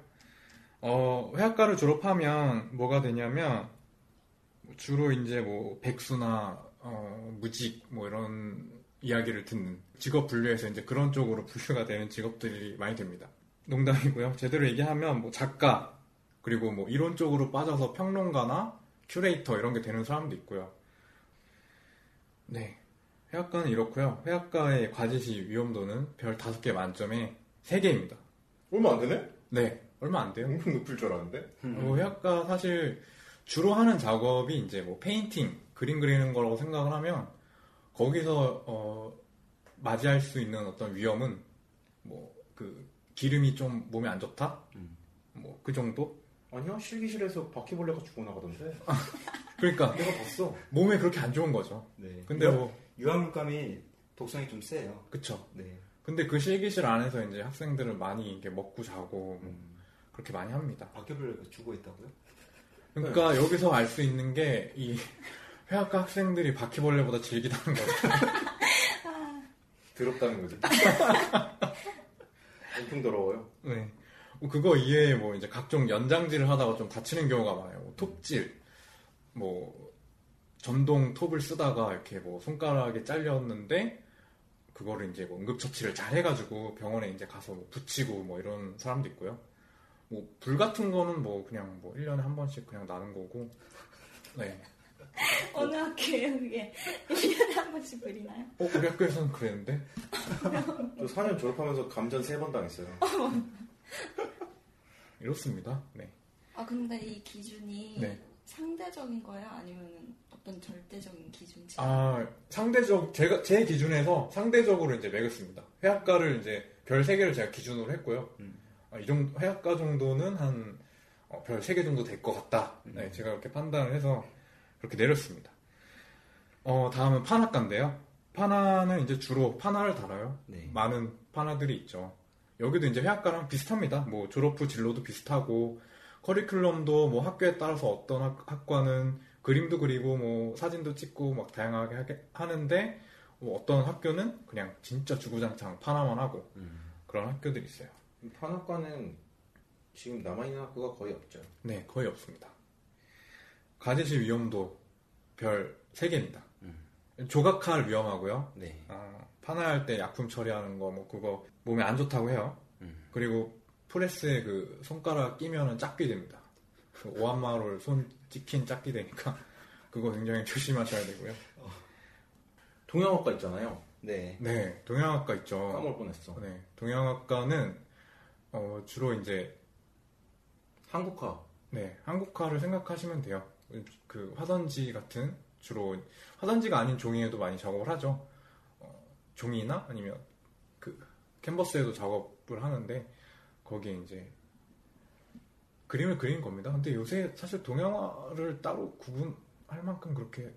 S3: 어, 회화과를 졸업하면 뭐가 되냐면 주로 이제 뭐 백수나 어, 무직 뭐 이런 이야기를 듣는 직업 분류에서 이제 그런 쪽으로 분류가 되는 직업들이 많이 됩니다. 농담이고요. 제대로 얘기하면 뭐 작가, 그리고 뭐 이론 쪽으로 빠져서 평론가나 큐레이터 이런 게 되는 사람도 있고요. 네. 회화과는 이렇고요. 회화과의 과제시 위험도는 별 5개 만점에 3개입니다.
S5: 얼마 안 되네?
S3: 네. 얼마 안 돼요.
S5: 엄청 높을 줄 알았는데.
S3: 어, 회화과 사실 주로 하는 작업이 이제 뭐 painting, 그림 그리는 거라고 생각을 하면 거기서 어, 맞이할 수 있는 어떤 위험은 뭐 그 기름이 좀 몸에 안 좋다, 뭐그 정도.
S5: 아니야 실기실에서 바퀴벌레가 죽어나가던데.
S3: 그러니까
S5: 내가 봤어.
S3: 몸에 그렇게 안 좋은 거죠.
S1: 네.
S3: 근데 뭐
S1: 유황물감이 독성이 좀 세요.
S3: 그쵸.
S1: 네.
S3: 근데 그 실기실 안에서 이제 학생들은 많이 이게 먹고 자고 뭐 그렇게 많이 합니다.
S1: 바퀴벌레가 죽어 있다고요?
S3: 그러니까 여기서 알 수 있는 게 이 회화과 학생들이 바퀴벌레보다 질기다는 거죠.
S5: 더럽다는 거지. 엄청 더러워요.
S3: 네. 뭐 그거 이외에 뭐 이제 각종 연장질을 하다가 좀 다치는 경우가 많아요. 뭐 톱질, 뭐 전동 톱을 쓰다가 이렇게 뭐 손가락에 잘렸는데 그거를 이제 뭐 응급처치를 잘 해가지고 병원에 이제 가서 뭐 붙이고 뭐 이런 사람도 있고요. 뭐 불 같은 거는 뭐 그냥 뭐 1년에 한 번씩 그냥 나는 거고. 네.
S4: 어느 학교에 그게 1년에 한 번씩 그리나요?
S3: 어, 우리 학교에서는 그랬는데?
S5: 저 4년 졸업하면서 감전 3번 당했어요.
S3: 이렇습니다. 네.
S4: 아 근데 이 기준이
S3: 네.
S4: 상대적인 거예요? 아니면 어떤 절대적인 기준치?
S3: 아, 상대적, 제가, 제 기준에서 상대적으로 이제 매겼습니다. 회합가를 이제 별 3개를 제가 기준으로 했고요. 아, 이 정도, 회합가 정도는 한, 어, 별 3개 정도 될 것 같다. 네, 제가 그렇게 판단을 해서 그렇게 내렸습니다. 어, 다음은 판화가인데요. 판화는 이제 주로 판화를 달아요.
S1: 네.
S3: 많은 판화들이 있죠. 여기도 이제 회합가랑 비슷합니다. 뭐 졸업 후 진로도 비슷하고 커리큘럼도 뭐 학교에 따라서 어떤 학, 학과는 그림도 그리고 뭐 사진도 찍고 막 다양하게 하게, 하는데 뭐 어떤 학교는 그냥 진짜 주구장창 판화만 하고 그런 학교들이 있어요.
S2: 판학과는 지금 남아있는 학교가 거의 없죠.
S3: 네, 거의 없습니다. 가제실 위험도 별 3개입니다. 조각칼 위험하고요.
S1: 네.
S3: 아, 판화할 때 약품 처리하는 거 뭐 그거 몸에 안 좋다고 해요. 그리고 프레스에 그 손가락 끼면은 짝비 됩니다. 그 오한마를 손 찍힌 짝비 되니까 그거 굉장히 조심하셔야 되고요.
S2: 동양학과 있잖아요.
S1: 네.
S3: 네, 동양학과 있죠.
S2: 까먹을 뻔했어.
S3: 네, 동양학과는 어, 주로 이제
S2: 한국화.
S3: 네, 한국화를 생각하시면 돼요. 그 화선지 같은 주로 화선지가 아닌 종이에도 많이 작업을 하죠. 어, 종이나 아니면 그 캔버스에도 작업을 하는데 거기에 이제 그림을 그리는 겁니다. 근데 요새 사실 동양화를 따로 구분할 만큼 그렇게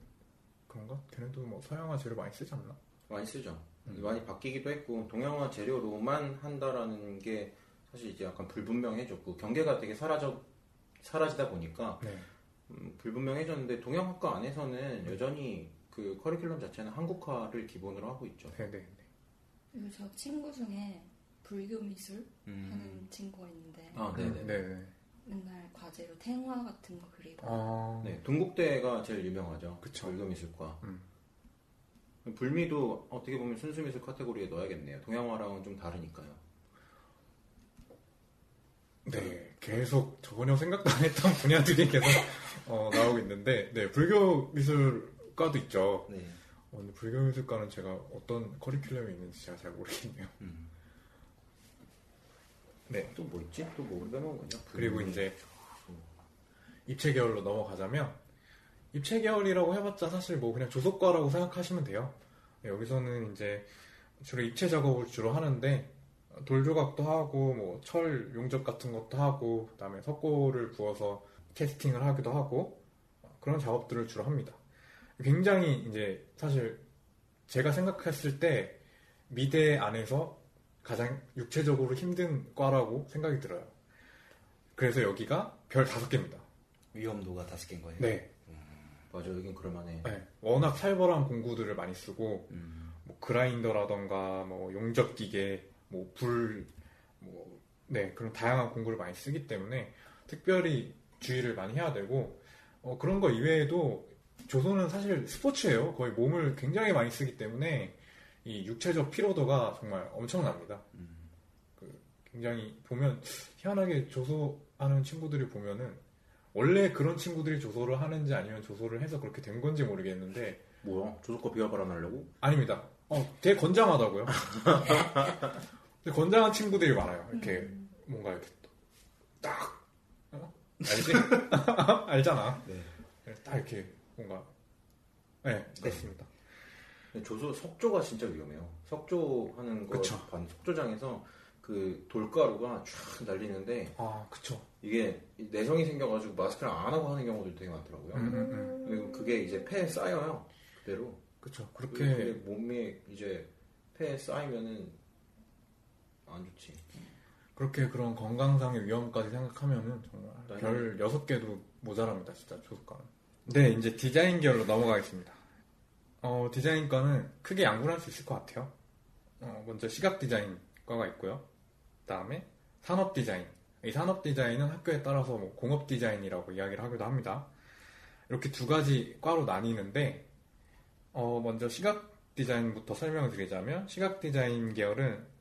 S3: 그런가? 걔네도 뭐 서양화 재료 많이 쓰지 않나?
S2: 많이 쓰죠.
S3: 음.
S2: 많이 바뀌기도 했고 동양화 재료로만 한다라는 게 사실 이제 약간 불분명해졌고 경계가 되게 사라져 사라지다 보니까
S3: 네.
S2: 음, 불분명해졌는데 동양학과 안에서는 여전히 그 커리큘럼 자체는 한국화를 기본으로 하고 있죠.
S3: 네, 네, 네.
S4: 그리고 저 친구 중에 불교 미술
S1: 음.
S4: 하는 친구가 있는데
S2: 아, 네네.
S3: 네, 네.
S4: 맨날 과제로 탱화 같은 거 그리고
S3: 아,
S2: 네, 동국대가 제일 유명하죠.
S3: 그쵸.
S2: 불교 미술과.
S3: 음.
S2: 불미도 어떻게 보면 순수 미술 카테고리에 넣어야겠네요. 동양화랑은 좀 다르니까요.
S3: 네, 계속 전혀 생각도 안 했던 분야들이 계속 어, 나오고 있는데, 네, 불교 미술과도 있죠.
S1: 네.
S3: 어, 근데 불교 미술과는 제가 어떤 커리큘럼이 있는지 제가 잘 모르겠네요.
S1: 음.
S3: 네,
S2: 또 뭐 있지? 또 뭐 빼먹은 거냐?
S3: 그리고. 이제 입체 계열로 넘어가자면 입체 계열이라고 해봤자 사실 뭐 그냥 조속과라고 생각하시면 돼요. 네, 여기서는 이제 주로 입체 작업을 주로 하는데 돌 조각도 하고 뭐 철 용접 같은 것도 하고 그다음에 석고를 부어서 캐스팅을 하기도 하고 그런 작업들을 주로 합니다. 굉장히 이제 사실 제가 생각했을 때 미대 안에서 가장 육체적으로 힘든 과라고 생각이 들어요. 그래서 여기가 별 다섯 개입니다.
S1: 위험도가 다섯 개인 거예요.
S3: 네.
S2: 맞아, 여긴 그럴만해.
S3: 네. 워낙 살벌한 공구들을 많이 쓰고
S1: 음.
S3: 뭐 그라인더라던가 뭐 용접 기계, 뭐 불, 뭐 네, 그런 다양한 공구를 많이 쓰기 때문에 특별히 주의를 많이 해야 되고 어, 그런 거 이외에도 조선은 사실 스포츠예요. 거의 몸을 굉장히 많이 쓰기 때문에 이 육체적 피로도가 정말 엄청납니다. 그 굉장히 보면 희한하게 조소하는 친구들이 보면은 원래 그런 친구들이 조소를 하는지 아니면 조소를 해서 그렇게 된 건지 모르겠는데
S2: 뭐야? 조석과 비하 발언하려고?
S3: 아닙니다. 어, 되게 건장하다고요. 되게 건장한 친구들이 많아요. 이렇게 뭔가 이렇게 딱 어? 알지? 알잖아.
S1: 네.
S3: 딱 이렇게 뭔가 네 그렇습니다.
S2: 근데 조소 석조가 진짜 위험해요. 석조 하는 거
S3: 그쵸.
S2: 반 석조장에서 그 돌가루가 쫙 날리는데
S3: 아 그쵸.
S2: 이게 내성이 생겨가지고 마스크를 안 하고 하는 경우도 되게 많더라고요.
S3: 음, 음, 음.
S2: 그리고 그게 이제 폐에 쌓여요. 그대로.
S3: 그쵸.
S2: 그게
S3: 그렇게
S2: 몸에 이제 폐에 쌓이면은 안 좋지.
S3: 그렇게 그런 건강상의 위험까지 생각하면은 정말
S2: 네.
S3: 별 6개도 모자랍니다, 진짜 조속과는. 네, 이제 디자인 계열로 넘어가겠습니다. 어, 디자인과는 크게 양분할 수 있을 것 같아요. 어, 먼저 시각 디자인과가 있고요. 그 다음에 산업 디자인. 이 산업 디자인은 학교에 따라서 뭐 공업 디자인이라고 이야기를 하기도 합니다. 이렇게 두 가지 과로 나뉘는데, 어, 먼저 시각 디자인부터 설명을 드리자면, 시각 디자인 계열은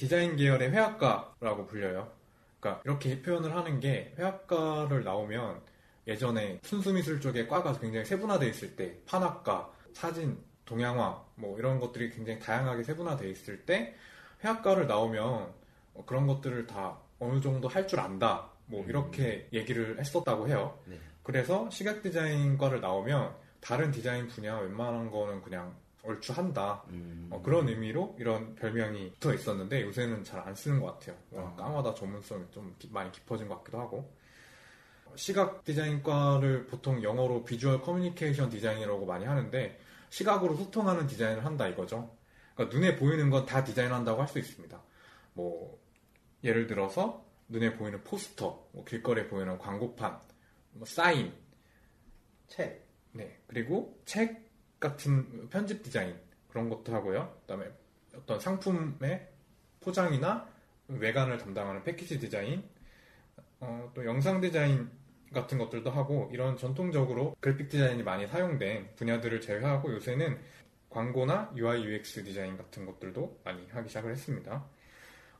S3: 디자인 계열의 회화과라고 불려요. 그러니까 이렇게 표현을 하는 게 회화과를 나오면 예전에 순수미술 쪽에 과가 굉장히 세분화되어 있을 때 판학과, 사진, 동양화 뭐 이런 것들이 굉장히 다양하게 세분화되어 있을 때 회화과를 나오면 어, 그런 것들을 다 어느 정도 할 줄 안다 뭐 이렇게 얘기를 했었다고 해요.
S2: 네.
S3: 그래서 시각 디자인과를 나오면 다른 디자인 분야 웬만한 거는 그냥 얼추 한다.
S2: 음.
S3: 어, 그런 의미로 이런 별명이 붙어 있었는데 요새는 잘 안 쓰는 것 같아요. 워낙 과마다 전문성이 좀 기- 많이 깊어진 것 같기도 하고. 시각 디자인과를 보통 영어로 visual communication design이라고 많이 하는데 시각으로 소통하는 디자인을 한다 이거죠. 그러니까 눈에 보이는 건 다 디자인한다고 할 수 있습니다. 뭐 예를 들어서 눈에 보이는 포스터, 뭐 길거리에 보이는 광고판, 뭐 사인,
S2: 책.
S3: 네, 그리고 책 같은 편집 디자인 그런 것도 하고요. 그다음에 어떤 상품의 포장이나 외관을 담당하는 패키지 디자인, 어, 또 영상 디자인 같은 것들도 하고 이런 전통적으로 그래픽 디자인이 많이 사용된 분야들을 제외하고 요새는 광고나 UI UX 디자인 같은 것들도 많이 하기 시작을 했습니다.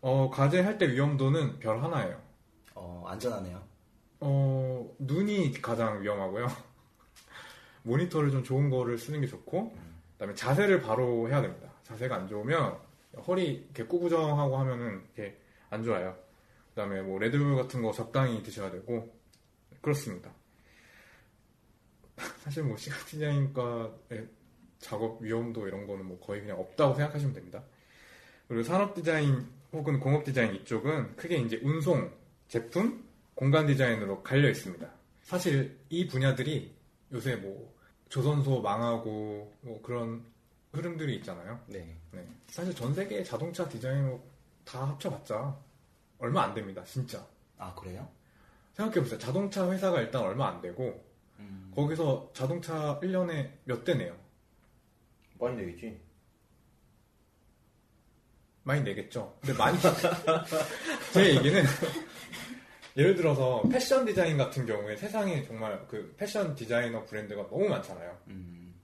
S3: 어, 과제 할 때 위험도는 별 하나예요.
S1: 어, 안전하네요.
S3: 어, 눈이 가장 위험하고요. 모니터를 좀 좋은 거를 쓰는 게 좋고, 그다음에 자세를 바로 해야 됩니다. 자세가 안 좋으면 허리 이렇게 꾸부정하고 하면은 이렇게 안 좋아요. 그다음에 뭐 레드불 같은 거 적당히 드셔야 되고 그렇습니다. 사실 뭐 시각 디자인과의 작업 위험도 이런 거는 뭐 거의 그냥 없다고 생각하시면 됩니다. 그리고 산업 디자인 혹은 공업 디자인 이쪽은 크게 이제 운송, 제품, 공간 디자인으로 갈려 있습니다. 사실 이 분야들이 요새 뭐 조선소 망하고 뭐 그런 흐름들이 있잖아요.
S1: 네.
S3: 네. 사실 전 세계 자동차 디자인으로 다 합쳐봤자 얼마 안 됩니다. 진짜.
S1: 아, 그래요?
S3: 생각해보세요. 자동차 회사가 일단 얼마 안 되고
S1: 음.
S3: 거기서 자동차 1년에 몇대 내요?
S2: 많이 내겠지.
S3: 많이 내겠죠. 근데 많이 제 얘기는 예를 들어서 패션 디자인 같은 경우에 세상에 정말 그 패션 디자이너 브랜드가 너무 많잖아요.
S1: 음.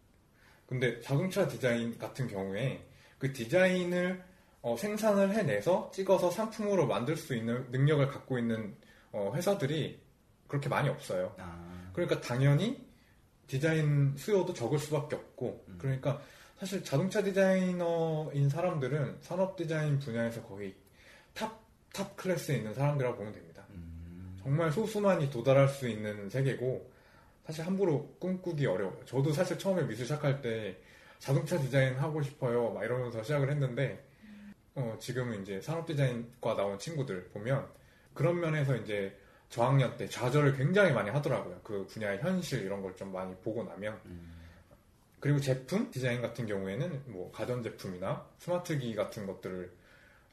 S3: 근데 자동차 디자인 같은 경우에 그 디자인을 어, 생산을 해내서 찍어서 상품으로 만들 수 있는 능력을 갖고 있는 어, 회사들이 그렇게 많이 없어요.
S1: 아.
S3: 그러니까 당연히 디자인 수요도 적을 수밖에 없고 그러니까 사실 자동차 디자이너인 사람들은 산업 디자인 분야에서 거의 top, top class에 있는 사람들이라고 보면 됩니다.
S1: 음.
S3: 정말 소수만이 도달할 수 있는 세계고 사실 함부로 꿈꾸기 어려워요. 저도 사실 처음에 미술 시작할 때 자동차 디자인 하고 싶어요 막 이러면서 시작을 했는데 어, 지금은 이제 산업 디자인과 나온 친구들 보면 그런 면에서 이제 저학년 때 좌절을 굉장히 많이 하더라고요. 그 분야의 현실 이런 걸 좀 많이 보고 나면 그리고 제품 디자인 같은 경우에는 뭐 가전제품이나 스마트기 같은 것들을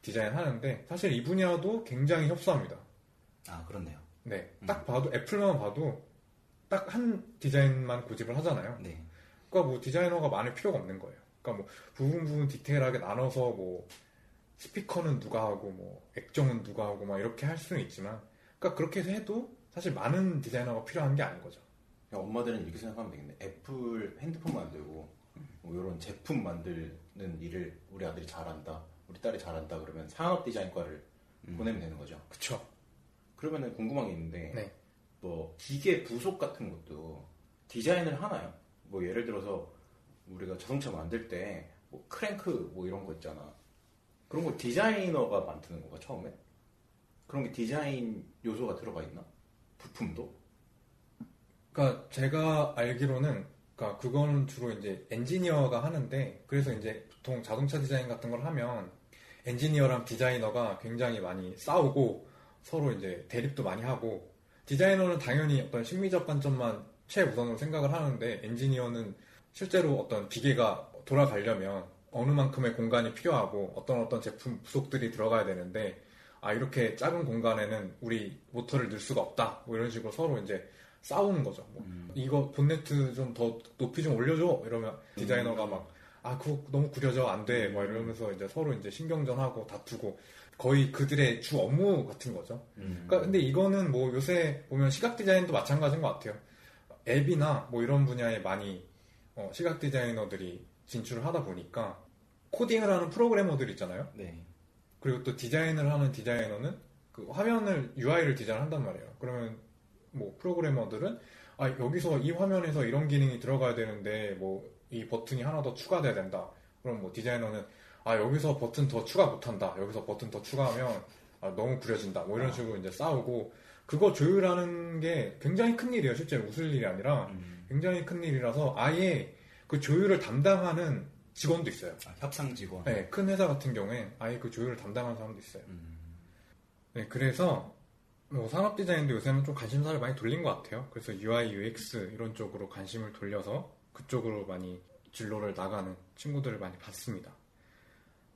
S3: 디자인하는데 사실 이 분야도 굉장히 협소합니다.
S1: 아, 그렇네요.
S3: 네, 딱 봐도 애플만 봐도 딱 한 디자인만 고집을 하잖아요.
S1: 네.
S3: 그러니까 뭐 디자이너가 많을 필요가 없는 거예요. 그러니까 뭐 부분 부분 디테일하게 나눠서 뭐 스피커는 누가 하고 뭐 액정은 누가 하고 막 이렇게 할 수는 있지만 그러니까 그렇게 해도 사실 많은 디자이너가 필요한 게 아닌 거죠.
S2: 야, 엄마들은 이렇게 생각하면 되겠네. 애플 핸드폰 만들고 뭐 이런 제품 만드는 일을 우리 아들이 잘한다, 우리 딸이 잘한다 그러면 산업 디자인과를
S5: 음.
S2: 보내면 되는 거죠.
S3: 그쵸.
S2: 그러면은 궁금한 게 있는데
S3: 네.
S2: 뭐 기계 부속 같은 것도 디자인을 하나요? 뭐 예를 들어서 우리가 자동차 만들 때 뭐 크랭크 뭐 이런 거 있잖아. 그런 거 디자이너가 만드는 건가 처음에? 그런 게 디자인 요소가 들어가 있나? 부품도?
S3: 그러니까 제가 알기로는 그러니까 그거는 주로 이제 엔지니어가 하는데 그래서 이제 보통 자동차 디자인 같은 걸 하면 엔지니어랑 디자이너가 굉장히 많이 싸우고 서로 이제 대립도 많이 하고 디자이너는 당연히 어떤 심미적 관점만 최우선으로 생각을 하는데 엔지니어는 실제로 어떤 기계가 돌아가려면 어느 만큼의 공간이 필요하고 어떤 어떤 제품 부속들이 들어가야 되는데 아 이렇게 작은 공간에는 우리 모터를 넣을 수가 없다. 뭐 이런 식으로 서로 이제 싸우는 거죠. 뭐 이거 본네트 좀 더 높이 좀 올려줘. 이러면 디자이너가 막 아 그거 너무 구려져 안 돼 막 이러면서 이제 서로 이제 신경전하고 다투고 거의 그들의 주 업무 같은 거죠. 그러니까 근데 이거는 뭐 요새 보면 시각 디자인도 마찬가지인 것 같아요. 앱이나 뭐 이런 분야에 많이 어, 시각 디자이너들이 진출을 하다 보니까 코딩을 하는 프로그래머들 있잖아요.
S2: 네.
S3: 그리고 또 디자인을 하는 디자이너는 그 화면을 UI를 디자인한단 말이에요. 그러면 뭐 프로그래머들은 아 여기서 이 화면에서 이런 기능이 들어가야 되는데 뭐 이 버튼이 하나 더 추가돼야 된다. 그럼 뭐 디자이너는 아 여기서 버튼 더 추가 못한다. 여기서 버튼 더 추가하면 아, 너무 구려진다. 뭐 이런 식으로 이제 싸우고 그거 조율하는 게 굉장히 큰 일이에요. 실제로 웃을 일이 아니라 굉장히 큰 일이라서 아예 그 조율을 담당하는 직원도 있어요.
S1: 아, 협상 직원.
S3: 네, 큰 회사 같은 경우에 아예 그 조율을 담당하는 사람도 있어요.
S2: 음.
S3: 네, 그래서 뭐 산업 디자인도 요새는 좀 관심사를 많이 돌린 것 같아요. 그래서 UI, UX 이런 쪽으로 관심을 돌려서 그쪽으로 많이 진로를 나가는 친구들을 많이 봤습니다.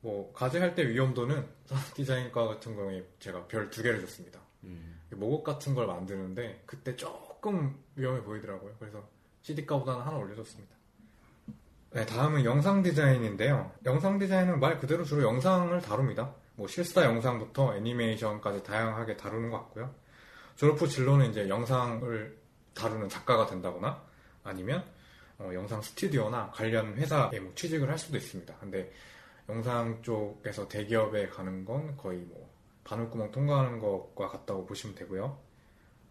S3: 뭐 과제할 때 위험도는 디자인과 같은 경우에 제가 별 두 개를 줬습니다.
S2: 음.
S3: 목업 같은 걸 만드는데 그때 조금 위험해 보이더라고요. 그래서 CD가보다는 하나 올려줬습니다. 네, 다음은 영상 디자인인데요. 영상 디자인은 말 그대로 주로 영상을 다룹니다. 뭐 실사 영상부터 애니메이션까지 다양하게 다루는 것 같고요. 졸업 후 진로는 이제 영상을 다루는 작가가 된다거나 아니면 어, 영상 스튜디오나 관련 회사에 뭐 취직을 할 수도 있습니다. 근데 영상 쪽에서 대기업에 가는 건 거의 뭐 바늘구멍 통과하는 것과 같다고 보시면 되고요.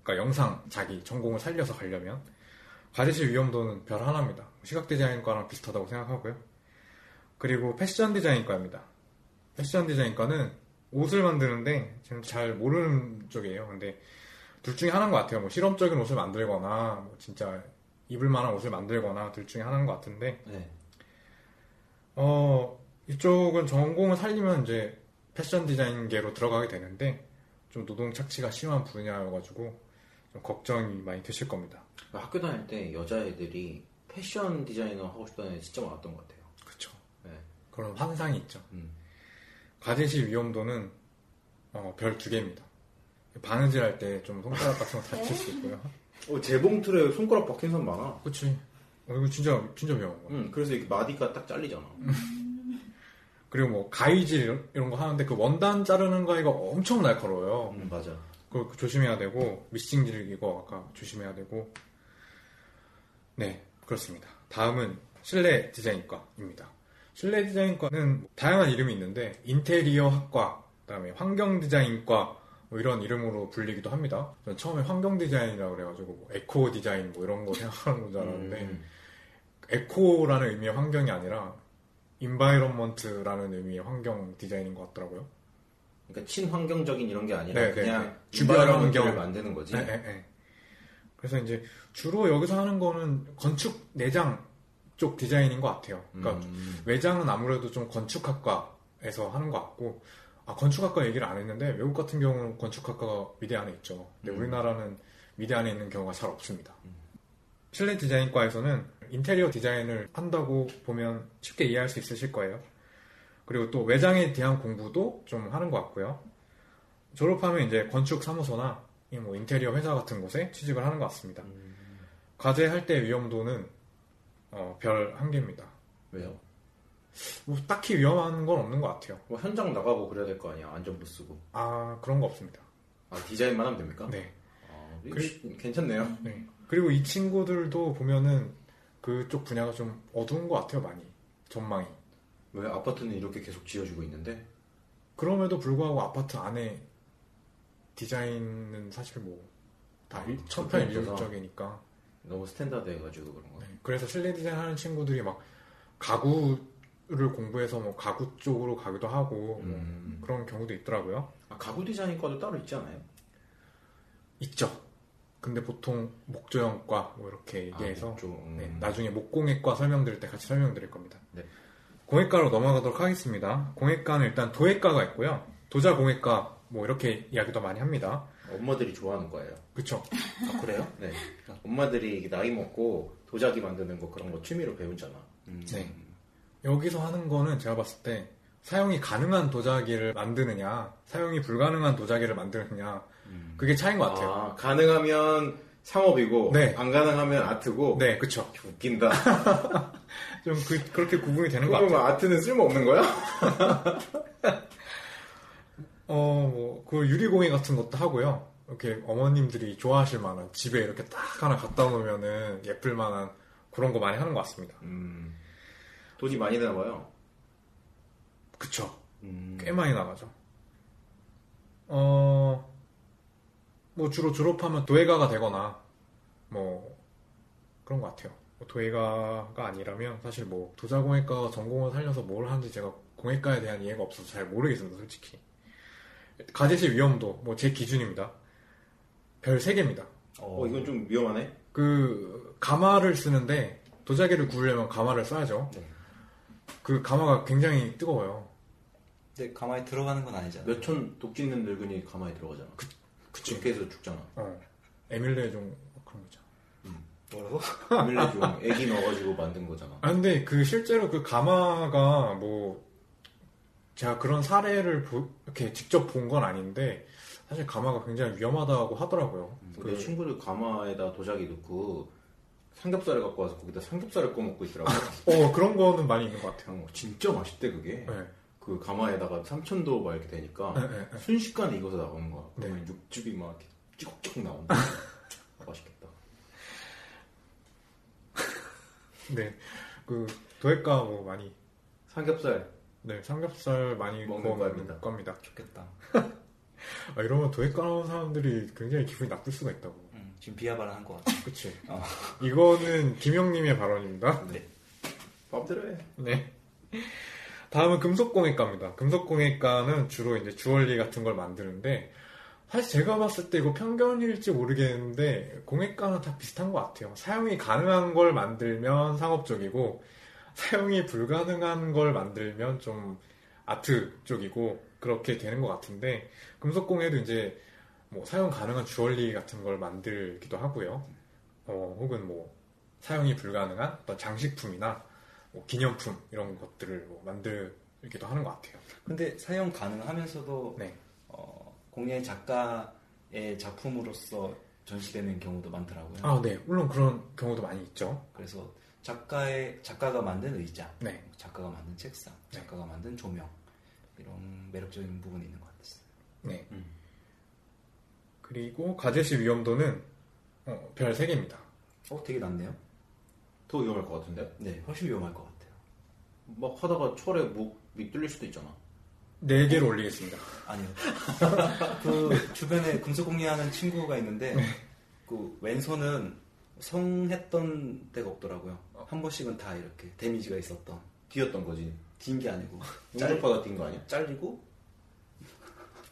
S3: 그러니까 영상 자기 전공을 살려서 가려면 과제실 위험도는 별 하나입니다. 시각 디자인과랑 비슷하다고 생각하고요. 그리고 패션 디자인과입니다. 패션 디자인과는 옷을 만드는데 지금 잘 모르는 쪽이에요. 근데 둘 중에 하나인 것 같아요. 뭐 실험적인 옷을 만들거나 뭐 진짜 입을 만한 옷을 만들거나 둘 중에 하나인 것 같은데
S2: 네.
S3: 어 이쪽은 전공을 살리면 이제 패션 디자인계로 들어가게 되는데 좀 노동 착취가 심한 분야여가지고 좀 걱정이 많이 되실 겁니다.
S2: 학교 다닐 때 여자애들이 패션 디자이너 하고 싶다는 애 진짜 많았던 것 같아요.
S3: 그쵸.
S2: 네.
S3: 그런 환상이 있죠.
S2: 음.
S3: 과제실 위험도는 어, 별 두 개입니다. 바느질 할 때 좀 손가락 같은 거 다칠 수 있고요.
S5: 어, 재봉틀에 손가락 박힌 사람 많아.
S3: 그치. 어, 이거 진짜, 진짜 위험한 거.
S2: 음, 그래서 이렇게 마디가 딱 잘리잖아.
S3: 그리고 뭐 가위질 이런, 이런 거 하는데 그 원단 자르는 거이가 엄청 날카로워요.
S2: 음, 맞아.
S3: 그거 조심해야 되고 미싱질 이거 아까 조심해야 되고 네 그렇습니다. 다음은 실내 디자인과입니다. 실내 디자인과는 다양한 이름이 있는데 인테리어 학과, 그 다음에 환경 디자인과 뭐 이런 이름으로 불리기도 합니다. 전 처음에 환경 디자인이라고 그래가지고 뭐 에코 디자인 뭐 이런 거 생각하는 건줄 알았는데
S2: 음.
S3: eco라는 의미의 환경이 아니라 environment라는 의미의 환경 디자인인 것 같더라고요.
S2: 그러니까 친환경적인 이런 게 아니라
S3: 네, 네,
S2: 그냥
S3: 네. 주변
S2: 주변 환경을
S3: 환경.
S2: 만드는 거지.
S3: 네. 그래서 이제 주로 여기서 하는 거는 건축 내장 쪽 디자인인 것 같아요. 그러니까
S2: 음.
S3: 외장은 아무래도 좀 건축학과에서 하는 것 같고, 아, 건축학과 얘기를 안 했는데, 외국 같은 경우는 건축학과가 미대 안에 있죠. 근데
S2: 음.
S3: 우리나라는 미대 안에 있는 경우가 잘 없습니다. 실내 디자인과에서는 인테리어 디자인을 한다고 보면 쉽게 이해할 수 있으실 거예요. 그리고 또 외장에 대한 공부도 좀 하는 것 같고요. 졸업하면 이제 건축 사무소나 이뭐 인테리어 회사 같은 곳에 취직을 하는 것 같습니다. 과제 할 때 위험도는 어, 별 한 개입니다.
S2: 왜요?
S3: 뭐 딱히 위험한 건 없는 것 같아요.
S2: 뭐 현장 나가고 그래야 될 거 아니야. 안전부 쓰고.
S3: 아 그런 거 없습니다.
S2: 아, 디자인만 하면 됩니까?
S3: 네.
S2: 아,
S3: 그-
S2: 괜찮네요.
S3: 네. 그리고 이 친구들도 보면은 그쪽 분야가 좀 어두운 것 같아요, 많이 전망이.
S2: 왜 아파트는 이렇게 계속 지어주고 있는데?
S3: 그럼에도 불구하고 아파트 안에 디자인은 사실 뭐다
S2: 아,
S3: 천편일률적이니까
S2: 너무 standard 해가지고 그런 거.
S3: 네, 그래서 실내 디자인 하는 친구들이 막 가구 를 공부해서 뭐 가구 쪽으로 가기도 하고 뭐
S2: 음.
S3: 그런 경우도 있더라고요.
S2: 아, 가구 디자인과도 따로 있지 않아요?
S3: 있죠. 근데 보통 목조형과 뭐 이렇게 얘기해서
S2: 아, 목조, 음.
S3: 네, 나중에 목공예과 설명드릴 때 같이 설명드릴 겁니다.
S2: 네.
S3: 공예과로 넘어가도록 하겠습니다. 공예과는 일단 도예과가 있고요. 도자공예과 뭐 이렇게 이야기도 많이 합니다.
S2: 엄마들이 좋아하는 거예요.
S3: 그쵸?
S2: 아 그래요? 네. 엄마들이 나이 먹고 도자기 만드는 거 그런 거 취미로 배우잖아.
S1: 음.
S3: 네. 여기서 하는 거는 제가 봤을 때 사용이 가능한 도자기를 만드느냐, 사용이 불가능한 도자기를 만드느냐,
S1: 음.
S3: 그게 차이인 것 같아요.
S2: 아, 가능하면 상업이고
S3: 네.
S2: 안 가능하면 아트고.
S3: 네, 그쵸.
S2: 웃긴다.
S3: 좀 그, 그렇게 구분이 되는 것
S2: 그러면
S3: 같아요.
S2: 아트는 쓸모 없는 거야?
S3: 어, 뭐, 그 유리공예 같은 것도 하고요. 이렇게 어머님들이 좋아하실 만한 집에 이렇게 딱 하나 갖다 놓으면은 예쁠 만한 그런 거 많이 하는 것 같습니다.
S2: 음, 돈이 많이 드나 봐요.
S3: 그쵸.
S1: 음.
S3: 꽤 많이 나가죠. 어, 뭐 주로 졸업하면 도예가가 되거나, 뭐, 그런 것 같아요. 뭐 도예가가 아니라면 사실 뭐 도자공예과 전공을 살려서 뭘 하는지 제가 공예과에 대한 이해가 없어서 잘 모르겠습니다, 솔직히. 가제실 위험도 뭐 제 기준입니다. 별 3개입니다.
S1: 어,
S2: 어, 이건 좀 위험하네.
S3: 그 가마를 쓰는데 도자기를 구우려면 가마를 써야죠.
S1: 네.
S3: 그 가마가 굉장히 뜨거워요.
S1: 근데 가만히 들어가는 건 아니잖아.
S2: 몇천 독짓는 늙은이 가만히 들어가잖아. 그, 그렇게 해서 죽잖아.
S3: 어. 에밀레 종 그런 거죠.
S1: 뭐라고?
S2: 밀레 좀 애기 넣어가지고 만든 거잖아.
S3: 아 근데 그 실제로 그 가마가 뭐 제가 그런 사례를 보- 이렇게 직접 본 건 아닌데 사실 가마가 굉장히 위험하다고 하더라고요.
S2: 내
S3: 그-
S2: 친구들 가마에다 도자기 넣고 삼겹살을 갖고 와서 거기다 삼겹살을 구워 먹고 있더라고.
S3: 어 그런 거는 많이 있는 것 같아요.
S2: 어, 진짜 맛있대 그게.
S3: 네.
S2: 그 가마에다가 삼천도 막 이렇게 되니까
S3: 네, 네, 네.
S2: 순식간에 익어서 나오는 거야.
S3: 네.
S2: 그러면 육즙이 막 이렇게 찌걱찌걱 나온다. 맛있겠다.
S3: 네. 그 도예과 뭐 많이
S2: 삼겹살
S3: 네 삼겹살 많이
S2: 먹는 겁니다.
S3: 겁니다.
S1: 좋겠다.
S3: 아, 이러면 도예과 나온 사람들이 굉장히 기분이 나쁠 수가 있다고.
S1: 음, 지금 비하 발언한 것 같아.
S3: 그치?
S1: 어.
S3: 이거는 김영님의 발언입니다.
S1: 네.
S2: 마음대로 해.
S3: 네. 다음은 금속공예과입니다. 금속공예과는 주로 이제 주얼리 같은 걸 만드는데 사실 제가 봤을 때 이거 편견일지 모르겠는데 공예과는 다 비슷한 것 같아요. 사용이 가능한 걸 만들면 상업적이고 사용이 불가능한 걸 만들면 좀 아트 쪽이고 그렇게 되는 것 같은데 금속공예도 이제 뭐 사용 가능한 주얼리 같은 걸 만들기도 하고요. 어, 혹은 뭐 사용이 불가능한 어떤 장식품이나 뭐 기념품 이런 것들을 뭐 만들기도 하는 것 같아요.
S1: 근데 사용 가능하면서도
S3: 네.
S1: 어, 공예 작가의 작품으로서 전시되는 경우도 많더라고요.
S3: 아, 네. 물론 그런 경우도 많이 있죠.
S1: 그래서 작가의 작가가 만든 의자,
S3: 네.
S1: 작가가 만든 책상,
S3: 네.
S1: 작가가 만든 조명 이런 매력적인 부분이 있는 것 같았어요.
S3: 네.
S1: 음.
S3: 그리고 가제시 위험도는 어, 별 3개입니다.
S1: 어, 되게 낮네요.
S2: 더 위험할 것 같은데?
S1: 네, 훨씬 위험할 것 같아요.
S2: 막 하다가 철에 목 밑 뚫릴 수도 있잖아.
S3: 4개를 올리겠습니다.
S1: 아니요. 그 주변에 금속 공예하는 친구가 있는데
S3: 네.
S1: 그 왼손은 성했던 때가 없더라고요. 한 번씩은 다 이렇게 데미지가 있었던
S2: 뒤였던 거지.
S1: 긴게 아니고 짤,
S2: 용접하다 뛴 거 아니야?
S1: 잘리고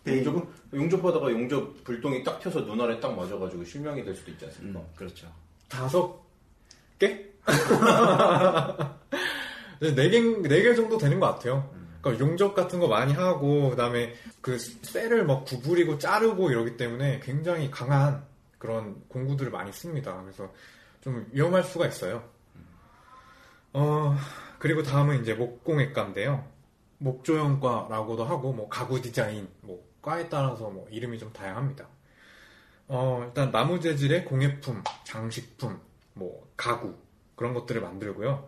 S2: 용접, 용접하다가 용접 불똥이 딱 튀어서 눈 아래 딱 맞아가지고 실명이 될 수도 있지 않습니까?
S1: 음, 그렇죠.
S3: 다섯 개? 네, 네 개, 네개 정도 되는 것 같아요. 그러니까 용접 같은 거 많이 하고, 그 다음에 그 쇠를 막 구부리고 자르고 이러기 때문에 굉장히 강한 그런 공구들을 많이 씁니다. 그래서 좀 위험할 수가 있어요. 어, 그리고 다음은 이제 목공예과인데요. 목조형과라고도 하고, 뭐 가구 디자인, 뭐 과에 따라서 뭐 이름이 좀 다양합니다. 어, 일단 나무 재질의 공예품, 장식품, 뭐 가구 그런 것들을 만들고요.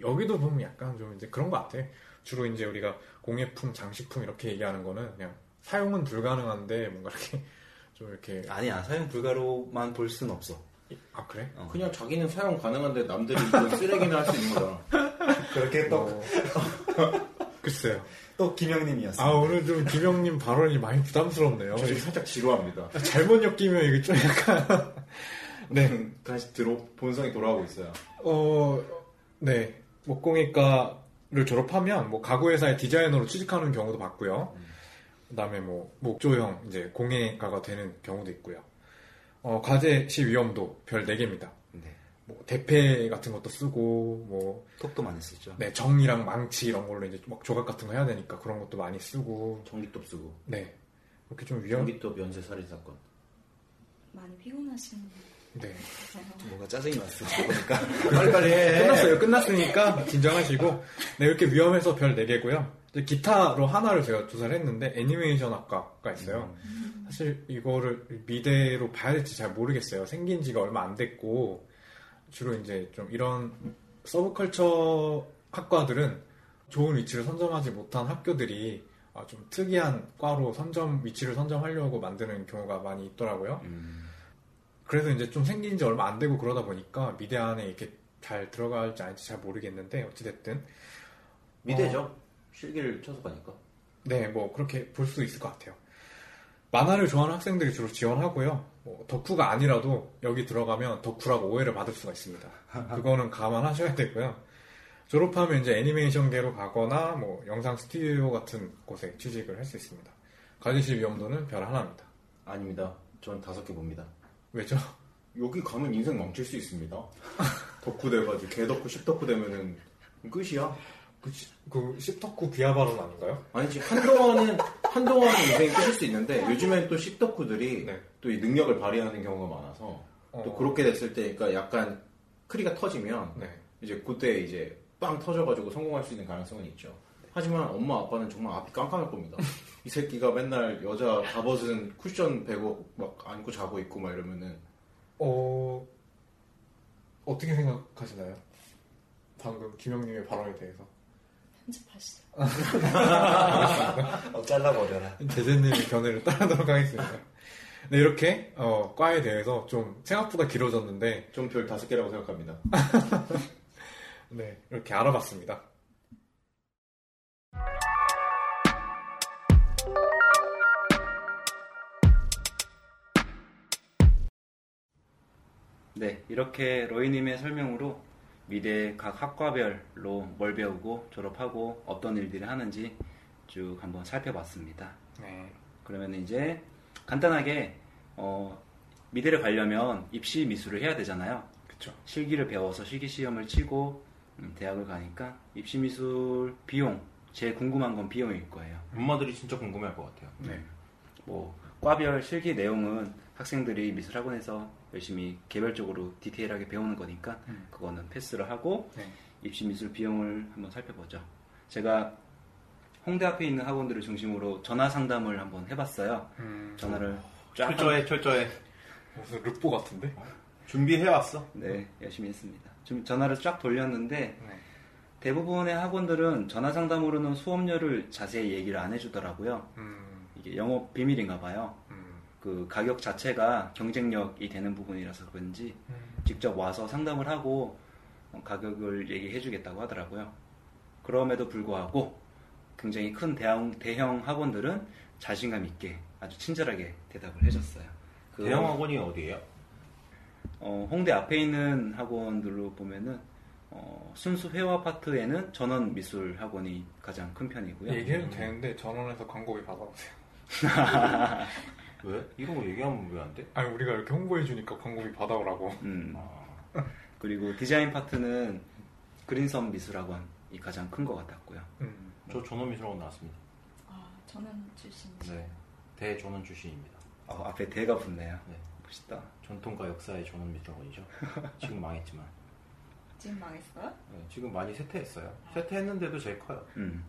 S3: 여기도 보면 약간 좀 이제 그런 것 같아. 주로 이제 우리가 공예품, 장식품 이렇게 얘기하는 거는 그냥 사용은 불가능한데 뭔가 이렇게 좀 이렇게
S1: 아니야 사용 불가로만 볼 수는 없어.
S3: 아 그래?
S1: 어.
S2: 그냥 자기는 사용 가능한데 남들이 이건 쓰레기나 할 수 있는 거잖아.
S1: 그렇게 또
S3: 어, 글쎄요.
S1: 또 김영님이었어요.
S3: 아 오늘 좀 김영님 발언이 많이 부담스럽네요.
S5: 저 지금 살짝 지루합니다.
S3: 잘못 엮이면 이게 좀 약간 네.
S5: 다시 들어 본성이 돌아오고 있어요.
S3: 어, 네. 목공예과를 졸업하면 뭐 가구 회사의 디자이너로 취직하는 경우도 봤고요. 그다음에 뭐 목조형 이제 공예가가 되는 경우도 있고요. 어, 과제 시 위험도 별 4개입니다.
S1: 네.
S3: 뭐 대패 같은 것도 쓰고 뭐
S1: 톡도 많이 쓰죠.
S3: 네, 정이랑 망치 이런 걸로 이제 막 조각 같은 거 해야 되니까 그런 것도 많이 쓰고
S2: 전기톱 쓰고
S3: 네. 그렇게 좀 위험
S2: 전기톱 연쇄 살인 사건.
S4: 많이 피곤하신
S3: 네.
S1: 뭐가 짜증이 났어. 보니까 빨리빨리 해.
S3: 끝났어요. 끝났으니까 진정하시고 네, 이렇게 위험해서 별 4개고요. 기타로 하나를 제가 조사를 했는데 애니메이션 학과가 있어요. 사실 이거를 미대로 봐야 될지 잘 모르겠어요. 생긴 지가 얼마 안 됐고 주로 이제 좀 이런 서브컬처 학과들은 좋은 위치를 선점하지 못한 학교들이 아, 좀 특이한 과로 선점 위치를 선점하려고 만드는 경우가 많이 있더라고요. 그래서 이제 좀 생긴 지 얼마 안 되고 그러다 보니까 미대 안에 이렇게 잘 들어갈지 아닐지 잘 모르겠는데 어찌됐든
S2: 미대죠. 실기를 쳐서 가니까.
S3: 네, 뭐 그렇게 볼 수 있을 것 같아요. 만화를 좋아하는 학생들이 주로 지원하고요. 뭐 덕후가 아니라도 여기 들어가면 덕후라고 오해를 받을 수가 있습니다. 그거는 감안하셔야 되고요. 졸업하면 이제 애니메이션계로 가거나 뭐 영상 스튜디오 같은 곳에 취직을 할 수 있습니다. 가지실 위험도는 별 하나입니다.
S2: 아닙니다. 전 다섯 개 봅니다.
S3: 왜죠?
S5: 여기 가면 인생 망칠 수 있습니다. 덕후 돼가지고 개덕후 십덕후 되면은 끝이야.
S3: 그, 그 십덕후 비하 발언 아닌가요?
S2: 아니지 한동안은 한동안은 인생이 끝일 수 있는데 요즘엔 또 십덕후들이
S3: 네.
S2: 또 이 능력을 발휘하는 경우가 많아서 또
S3: 어.
S2: 그렇게 됐을 때 그러니까 약간 크리가 터지면
S3: 네.
S2: 이제 그때 이제 빵 터져가지고 성공할 수 있는 가능성은 있죠. 하지만 엄마 아빠는 정말 앞이 깜깜할 겁니다. 이 새끼가 맨날 여자 다 벗은 쿠션 베고 막 안고 자고 있고 막 이러면은
S3: 어, 어떻게 생각하시나요? 방금 김영님의 발언에 대해서.
S4: 편집하시죠.
S1: 어, 잘라버려라.
S3: 제재님의 견해를 따르도록 하겠습니다. 네, 이렇게, 어, 과에 대해서 좀 생각보다 길어졌는데,
S5: 좀 별 다섯 개라고 생각합니다.
S3: 네, 이렇게 알아봤습니다.
S1: 네, 이렇게 로이님의 설명으로 미대 각 학과별로 뭘 배우고 졸업하고 어떤 일들을 하는지 쭉 한번 살펴봤습니다.
S3: 네.
S1: 그러면 이제 간단하게 어, 미대를 가려면 입시 미술을 해야 되잖아요.
S3: 그쵸.
S1: 실기를 배워서 실기 시험을 치고 음, 대학을 가니까 입시 미술 비용 제일 궁금한 건 비용일 거예요.
S2: 엄마들이 진짜 궁금해할 것 같아요.
S3: 네.
S1: 뭐 과별 실기 내용은 학생들이 미술학원에서 열심히 개별적으로 디테일하게 배우는 거니까
S3: 음.
S1: 그거는 패스를 하고
S3: 네.
S1: 입시 미술 비용을 한번 살펴보죠. 제가 홍대 앞에 있는 학원들을 중심으로 전화 상담을 한번 해봤어요.
S3: 음,
S1: 전화를 쫙
S5: 철저해, 철저해.
S3: 무슨 르뽀 같은데?
S5: 준비해 왔어.
S1: 네, 열심히 했습니다. 좀 전화를 쫙 돌렸는데
S3: 네.
S1: 대부분의 학원들은 전화 상담으로는 수업료를 자세히 얘기를 안 해주더라고요.
S3: 음,
S1: 이게 영업 비밀인가 봐요.
S3: 음,
S1: 그 가격 자체가 경쟁력이 되는 부분이라서 그런지
S3: 음.
S1: 직접 와서 상담을 하고 어, 가격을 얘기해주겠다고 하더라고요. 그럼에도 불구하고 굉장히 큰 대형, 대형 학원들은 자신감 있게 아주 친절하게 대답을 해줬어요. 그,
S2: 대형 학원이 어디예요?
S1: 어, 홍대 앞에 있는 학원들로 보면은 어, 순수 회화 파트에는 전원 미술 학원이 가장 큰 편이고요.
S3: 얘기해도 되는데 전원에서 광고비 받아보세요.
S2: 왜? 이런 거 얘기하면 왜 안 돼?
S3: 아니, 우리가 이렇게 홍보해 주니까 광고비 받아오라고.
S1: 음. 그리고 디자인 파트는 그린섬 미술학원이 가장 큰 것 같았고요.
S3: 음.
S2: 저 전원미술학원 나왔습니다.
S4: 아, 저는 출신.
S2: 네. 대전원 출신입니다.
S1: 어, 앞에 대가 붙네요.
S2: 네.
S1: 멋있다.
S2: 전통과 역사의 전원미술학원이죠. 지금 망했지만.
S4: 지금 망했어요?
S2: 네, 지금 많이 쇠퇴했어요. 쇠퇴했는데도 제일 커요.
S1: 음,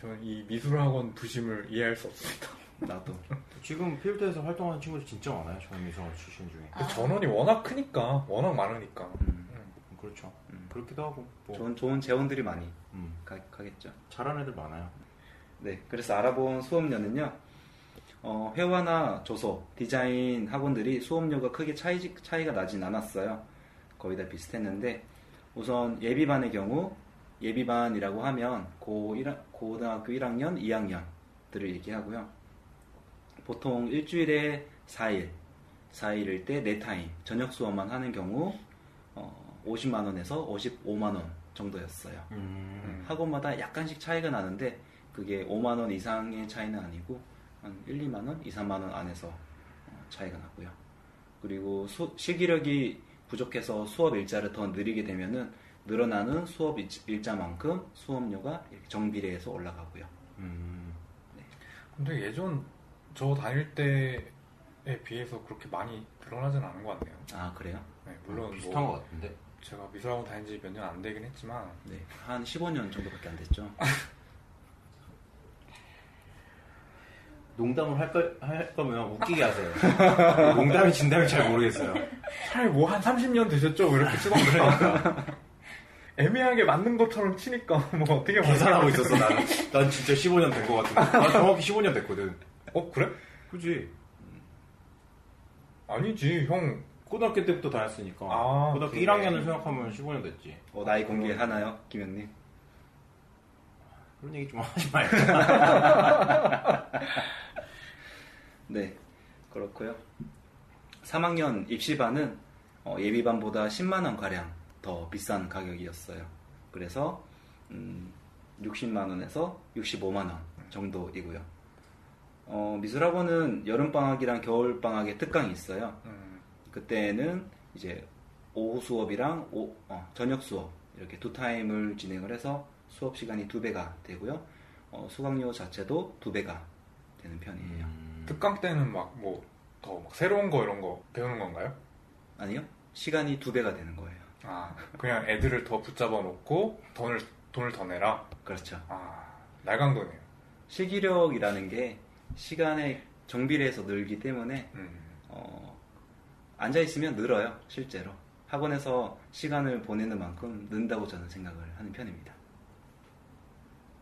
S3: 저는 이 미술학원 부심을 이해할 수 없습니다.
S1: 나도.
S2: 지금 필드에서 활동하는 친구들 진짜 많아요. 전원미술학원 출신 중에.
S4: 아.
S3: 전원이 워낙 크니까, 워낙 많으니까.
S1: 음,
S2: 음, 그렇죠.
S1: 음.
S2: 그렇기도 하고. 뭐,
S1: 좋은, 좋은 재원들이 많이
S2: 음,
S1: 가, 가겠죠.
S2: 잘하는 애들 많아요.
S1: 네, 그래서 알아본 수업료는요, 어, 회화나 조소, 디자인 학원들이 수업료가 크게 차이, 차이가 나진 않았어요. 거의 다 비슷했는데, 우선 예비반의 경우 예비반이라고 하면 고 1, 고등학교 1학년, 2학년들을 얘기하고요. 보통 일주일에 4일, 4일일 때 4타임, 저녁 수업만 하는 경우 어, 50만 원에서 55만 원 정도였어요.
S2: 음.
S1: 학원마다 약간씩 차이가 나는데 그게 5만 원 이상의 차이는 아니고 한 1, 2만 원, 2, 3만 원 안에서 어, 차이가 나고요. 그리고 수- 시기력이 부족해서 수업 일자를 더 느리게 되면은 늘어나는 수업 일- 일자만큼 수업료가 이렇게 정비례해서 올라가고요.
S2: 음.
S3: 근데 예전 저 다닐 때에 비해서 그렇게 많이 늘어나진 않은 것 같네요.
S1: 아 그래요?
S3: 네, 물론
S2: 비슷한
S3: 뭐
S2: 것 같은데.
S3: 제가 미술학원 다닌 지 몇 년 안 되긴 했지만
S1: 네, 한 15년 정도밖에 안 됐죠.
S2: 농담을 할, 거, 할 거면 웃기게 하세요. 농담이 진담이 잘 모르겠어요.
S3: 차라리 뭐 한 30년 되셨죠? 뭐 이렇게 쓰던가 애매하게 맞는 것처럼 치니까 뭐 어떻게
S2: 계산하고? 있었어 나는. 난 진짜 15년 된 것 같은데. 난 정확히 15년 됐거든.
S3: 어 그래?
S2: 그지?
S3: 아니지 형
S2: 고등학교 때부터 다녔으니까.
S3: 아,
S2: 고등학교
S3: 그래.
S2: 1학년을 생각하면 15년 됐지.
S1: 어, 나이 공개 하나요, 김현님?
S2: 그런 얘기 좀 하지 말고.
S1: 네, 그렇고요. 3학년 입시반은 어, 예비반보다 10만 원 가량 더 비싼 가격이었어요. 그래서 음, 60만 원에서 65만 원 정도이고요. 어, 미술학원은 여름 방학이랑 겨울 방학에 특강이 있어요.
S3: 음,
S1: 그때는 이제 오후 수업이랑 오- 어, 저녁 수업 이렇게 두 타임을 진행을 해서 수업 시간이 두 배가 되고요. 어, 수강료 자체도 두 배가 되는 편이에요.
S3: 특강 때는 막 뭐 더 새로운 거 이런 거 배우는 건가요?
S1: 아니요? 시간이 두 배가 되는 거예요.
S3: 아 그냥 애들을 더 붙잡아 놓고 돈을 돈을 더 내라.
S1: 그렇죠.
S3: 아 날강도네요.
S1: 실기력이라는 게 시간에 정비례해서 늘기 때문에
S3: 음,
S1: 어, 앉아 있으면 늘어요. 실제로 학원에서 시간을 보내는 만큼 는다고 저는 생각을 하는 편입니다.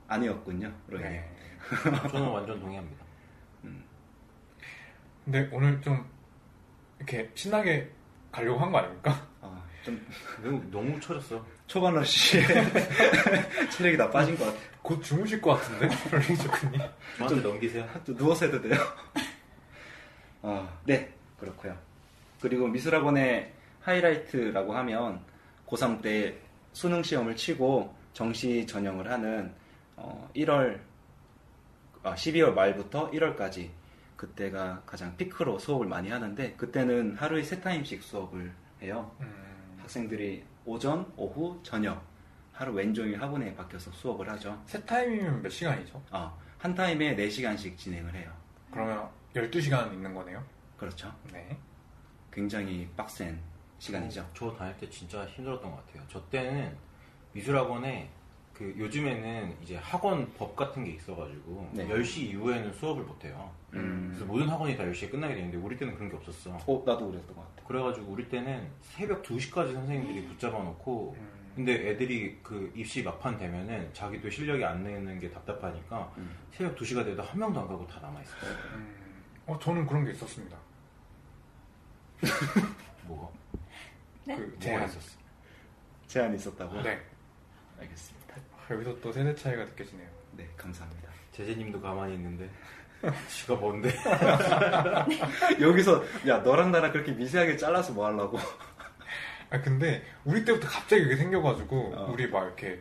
S1: 아니었군요, 로이.
S3: 네.
S2: 저는 완전 동의합니다.
S3: 근데 오늘 좀 이렇게 신나게 가려고 한 거 아닙니까?
S1: 어, 좀
S2: 너무, 너무 쳐졌어.
S1: 초반 러시에 체력이 다 빠진 것 같아요.
S3: 곧 주무실 것 같은데 롤링 조크님.
S2: 저한테 넘기세요.
S1: 좀 누워서 해도 돼요? 아, 네, 그렇고요. 그리고 미술학원의 하이라이트라고 하면 고3 때 수능 시험을 치고 정시 전형을 하는 어, 1월, 아, 12월 말부터 1월까지 그때가 가장 피크로 수업을 많이 하는데 그때는 하루에 세 타임씩 수업을 해요.
S3: 음,
S1: 학생들이 오전, 오후, 저녁 하루 왼종일 학원에 박혀서 수업을 하죠.
S3: 세 타임이면 몇 시간이죠?
S1: 아, 한 타임에 4시간씩 진행을 해요.
S3: 그러면 12시간 있는 거네요?
S1: 그렇죠.
S3: 네.
S1: 굉장히 빡센 시간이죠.
S2: 저 다닐 때 진짜 힘들었던 것 같아요. 저 때는 미술학원에 그 요즘에는 이제 학원 법 같은 게 있어가지고
S1: 네.
S2: 10시 이후에는 수업을 못해요.
S1: 음.
S2: 그래서 모든 학원이 다 10시에 끝나게 되는데 우리 때는 그런 게 없었어.
S1: 어, 나도 그랬던 것 같아.
S2: 그래가지고 우리 때는 새벽 2시까지 선생님들이 붙잡아 놓고
S3: 음,
S2: 근데 애들이 그 입시 막판 되면은 자기도 실력이 안 내는 게 답답하니까
S1: 음.
S2: 새벽 2시가 돼도 한 명도 안 가고 다 남아있어요.
S3: 음, 어, 저는 그런 게 있었습니다.
S2: 뭐가?
S4: 네?
S3: 그
S2: 뭐가
S3: 제한.
S2: 있었어?
S1: 제한이 있었다고?
S3: 네.
S1: 알겠습니다.
S3: 아, 여기서 또 세대 차이가 느껴지네요.
S1: 네, 감사합니다.
S2: 제재님도 가만히 있는데 지가 뭔데?
S1: 여기서, 야, 너랑 나랑 그렇게 미세하게 잘라서 뭐 하려고.
S3: 아 근데 우리 때부터 갑자기 그게 생겨가지고
S1: 어.
S3: 우리 막 이렇게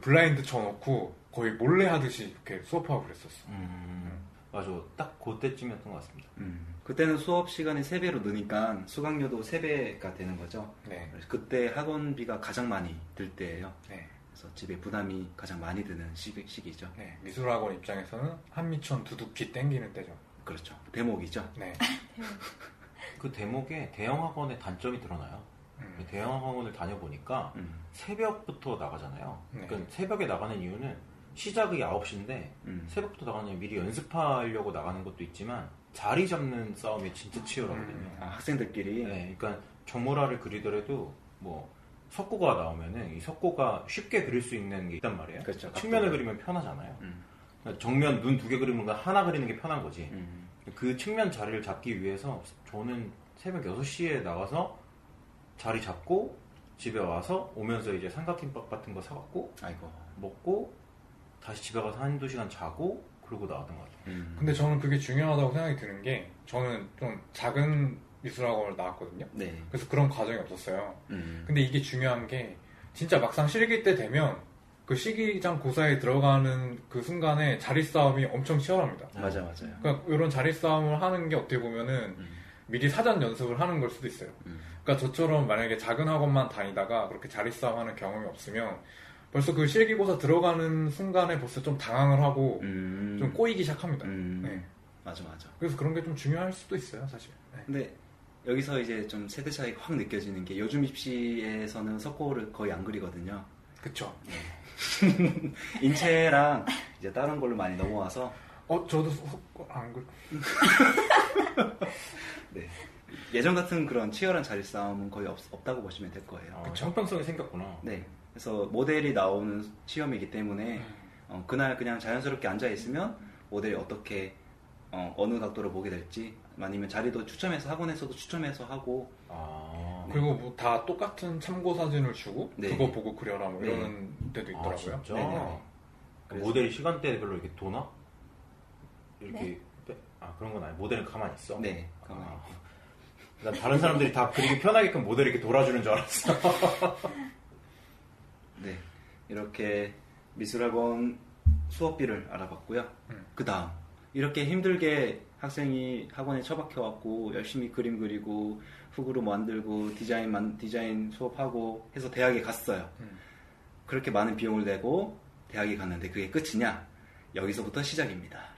S3: 블라인드 쳐놓고 거의 몰래 하듯이 이렇게 수업하고 그랬었어.
S2: 음, 맞아. 딱 그때쯤이었던 것 같습니다.
S1: 음. 그때는 수업 시간이 3배로 느니까 수강료도 3배가 되는 거죠.
S3: 네.
S1: 그래서 그때 학원비가 가장 많이 들 때예요.
S3: 네.
S1: 그래서 집에 부담이 가장 많이 드는 시기, 시기죠.
S3: 네. 미술학원 입장에서는 한미천 두둑히 땡기는 때죠.
S1: 그렇죠. 대목이죠.
S3: 네.
S2: 그 대목에 대형 학원의 단점이 드러나요.
S3: 음.
S2: 대형 학원을 다녀보니까
S1: 음.
S2: 새벽부터 나가잖아요.
S3: 네.
S2: 그러니까 새벽에 나가는 이유는 시작이 9시인데
S1: 음.
S2: 새벽부터 나가면 미리 연습하려고 나가는 것도 있지만 자리 잡는 싸움이 진짜 치열하거든요.
S1: 아, 학생들끼리.
S2: 네, 그러니까 정모라를 그리더라도 뭐 석고가 나오면은 이 석고가 쉽게 그릴 수 있는 게 있단 말이에요.
S1: 그렇죠.
S2: 측면을 그리면 편하잖아요.
S1: 음.
S2: 그러니까 정면 눈 두 개 그리는 거 하나 그리는 게 편한 거지.
S1: 음.
S2: 그 측면 자리를 잡기 위해서 저는 새벽 6시에 나가서 자리 잡고 집에 와서 오면서 이제 삼각김밥 같은 거 사갖고
S1: 아이고.
S2: 먹고 다시 집에 가서 한두 시간 자고 그러고 나왔던 것 같아요.
S1: 음.
S3: 근데 저는 그게 중요하다고 생각이 드는 게 저는 좀 작은 미술학원을 나왔거든요.
S1: 네.
S3: 그래서 그런 과정이 없었어요.
S1: 음.
S3: 근데 이게 중요한 게 진짜 막상 실기 때 되면 그 시기장 고사에 들어가는 그 순간에 자리 싸움이 엄청 치열합니다.
S1: 맞아 맞아요.
S3: 그러니까 이런 자리 싸움을 하는 게 어떻게 보면은
S1: 음.
S3: 미리 사전 연습을 하는 걸 수도 있어요.
S1: 음.
S3: 그러니까 저처럼 만약에 작은 학원만 다니다가 그렇게 자리 싸움하는 경험이 없으면 벌써 그 실기고사 들어가는 순간에 벌써 좀 당황을 하고
S1: 음.
S3: 좀 꼬이기 시작합니다.
S1: 음.
S3: 네.
S1: 맞아 맞아.
S3: 그래서 그런 게 좀 중요할 수도 있어요, 사실. 네.
S1: 근데 여기서 이제 좀 세대 차이가 확 느껴지는 게 요즘 입시에서는 석고를 거의 안 그리거든요.
S3: 그쵸.
S1: 인체랑 이제 다른 걸로 많이 넘어와서
S3: 어, 저도 속- 안 그,
S1: 네. 예전 같은 그런 치열한 자리 싸움은 거의 없, 다고 보시면 될 거예요.
S2: 어, 형평성이 생겼구나.
S1: 네. 그래서 모델이 나오는 시험이기 때문에
S3: 음.
S1: 어, 그날 그냥 자연스럽게 앉아 있으면 모델이 어떻게 어, 느 각도로 보게 될지 아니면 자리도 추첨해서 학원에서도 추첨해서 하고
S2: 아,
S3: 그리고 뭐 다 똑같은 참고 사진을 주고
S1: 네.
S3: 그거 보고 그려라 뭐
S1: 네.
S3: 이러는 데도
S2: 아,
S3: 있더라고요.
S2: 진짜?
S1: 네, 네. 그래서-
S2: 모델이 시간대 별로 이렇게 도나? 이렇게
S4: 네.
S2: 빼- 아 그런 건 아니 모델은 가만히 있어.
S1: 네. 가만히
S2: 아, 난 다른 사람들이 다 그리기 편하게끔 모델 이렇게 돌아주는 줄 알았어.
S1: 네. 이렇게 미술학원 수업비를 알아봤고요.
S3: 음.
S1: 그 다음 이렇게 힘들게 학생이 학원에 처박혀 왔고 열심히 그림 그리고 흙으로 만들고 디자인 만 디자인 수업하고 해서 대학에 갔어요.
S3: 음.
S1: 그렇게 많은 비용을 내고 대학에 갔는데 그게 끝이냐? 여기서부터 시작입니다.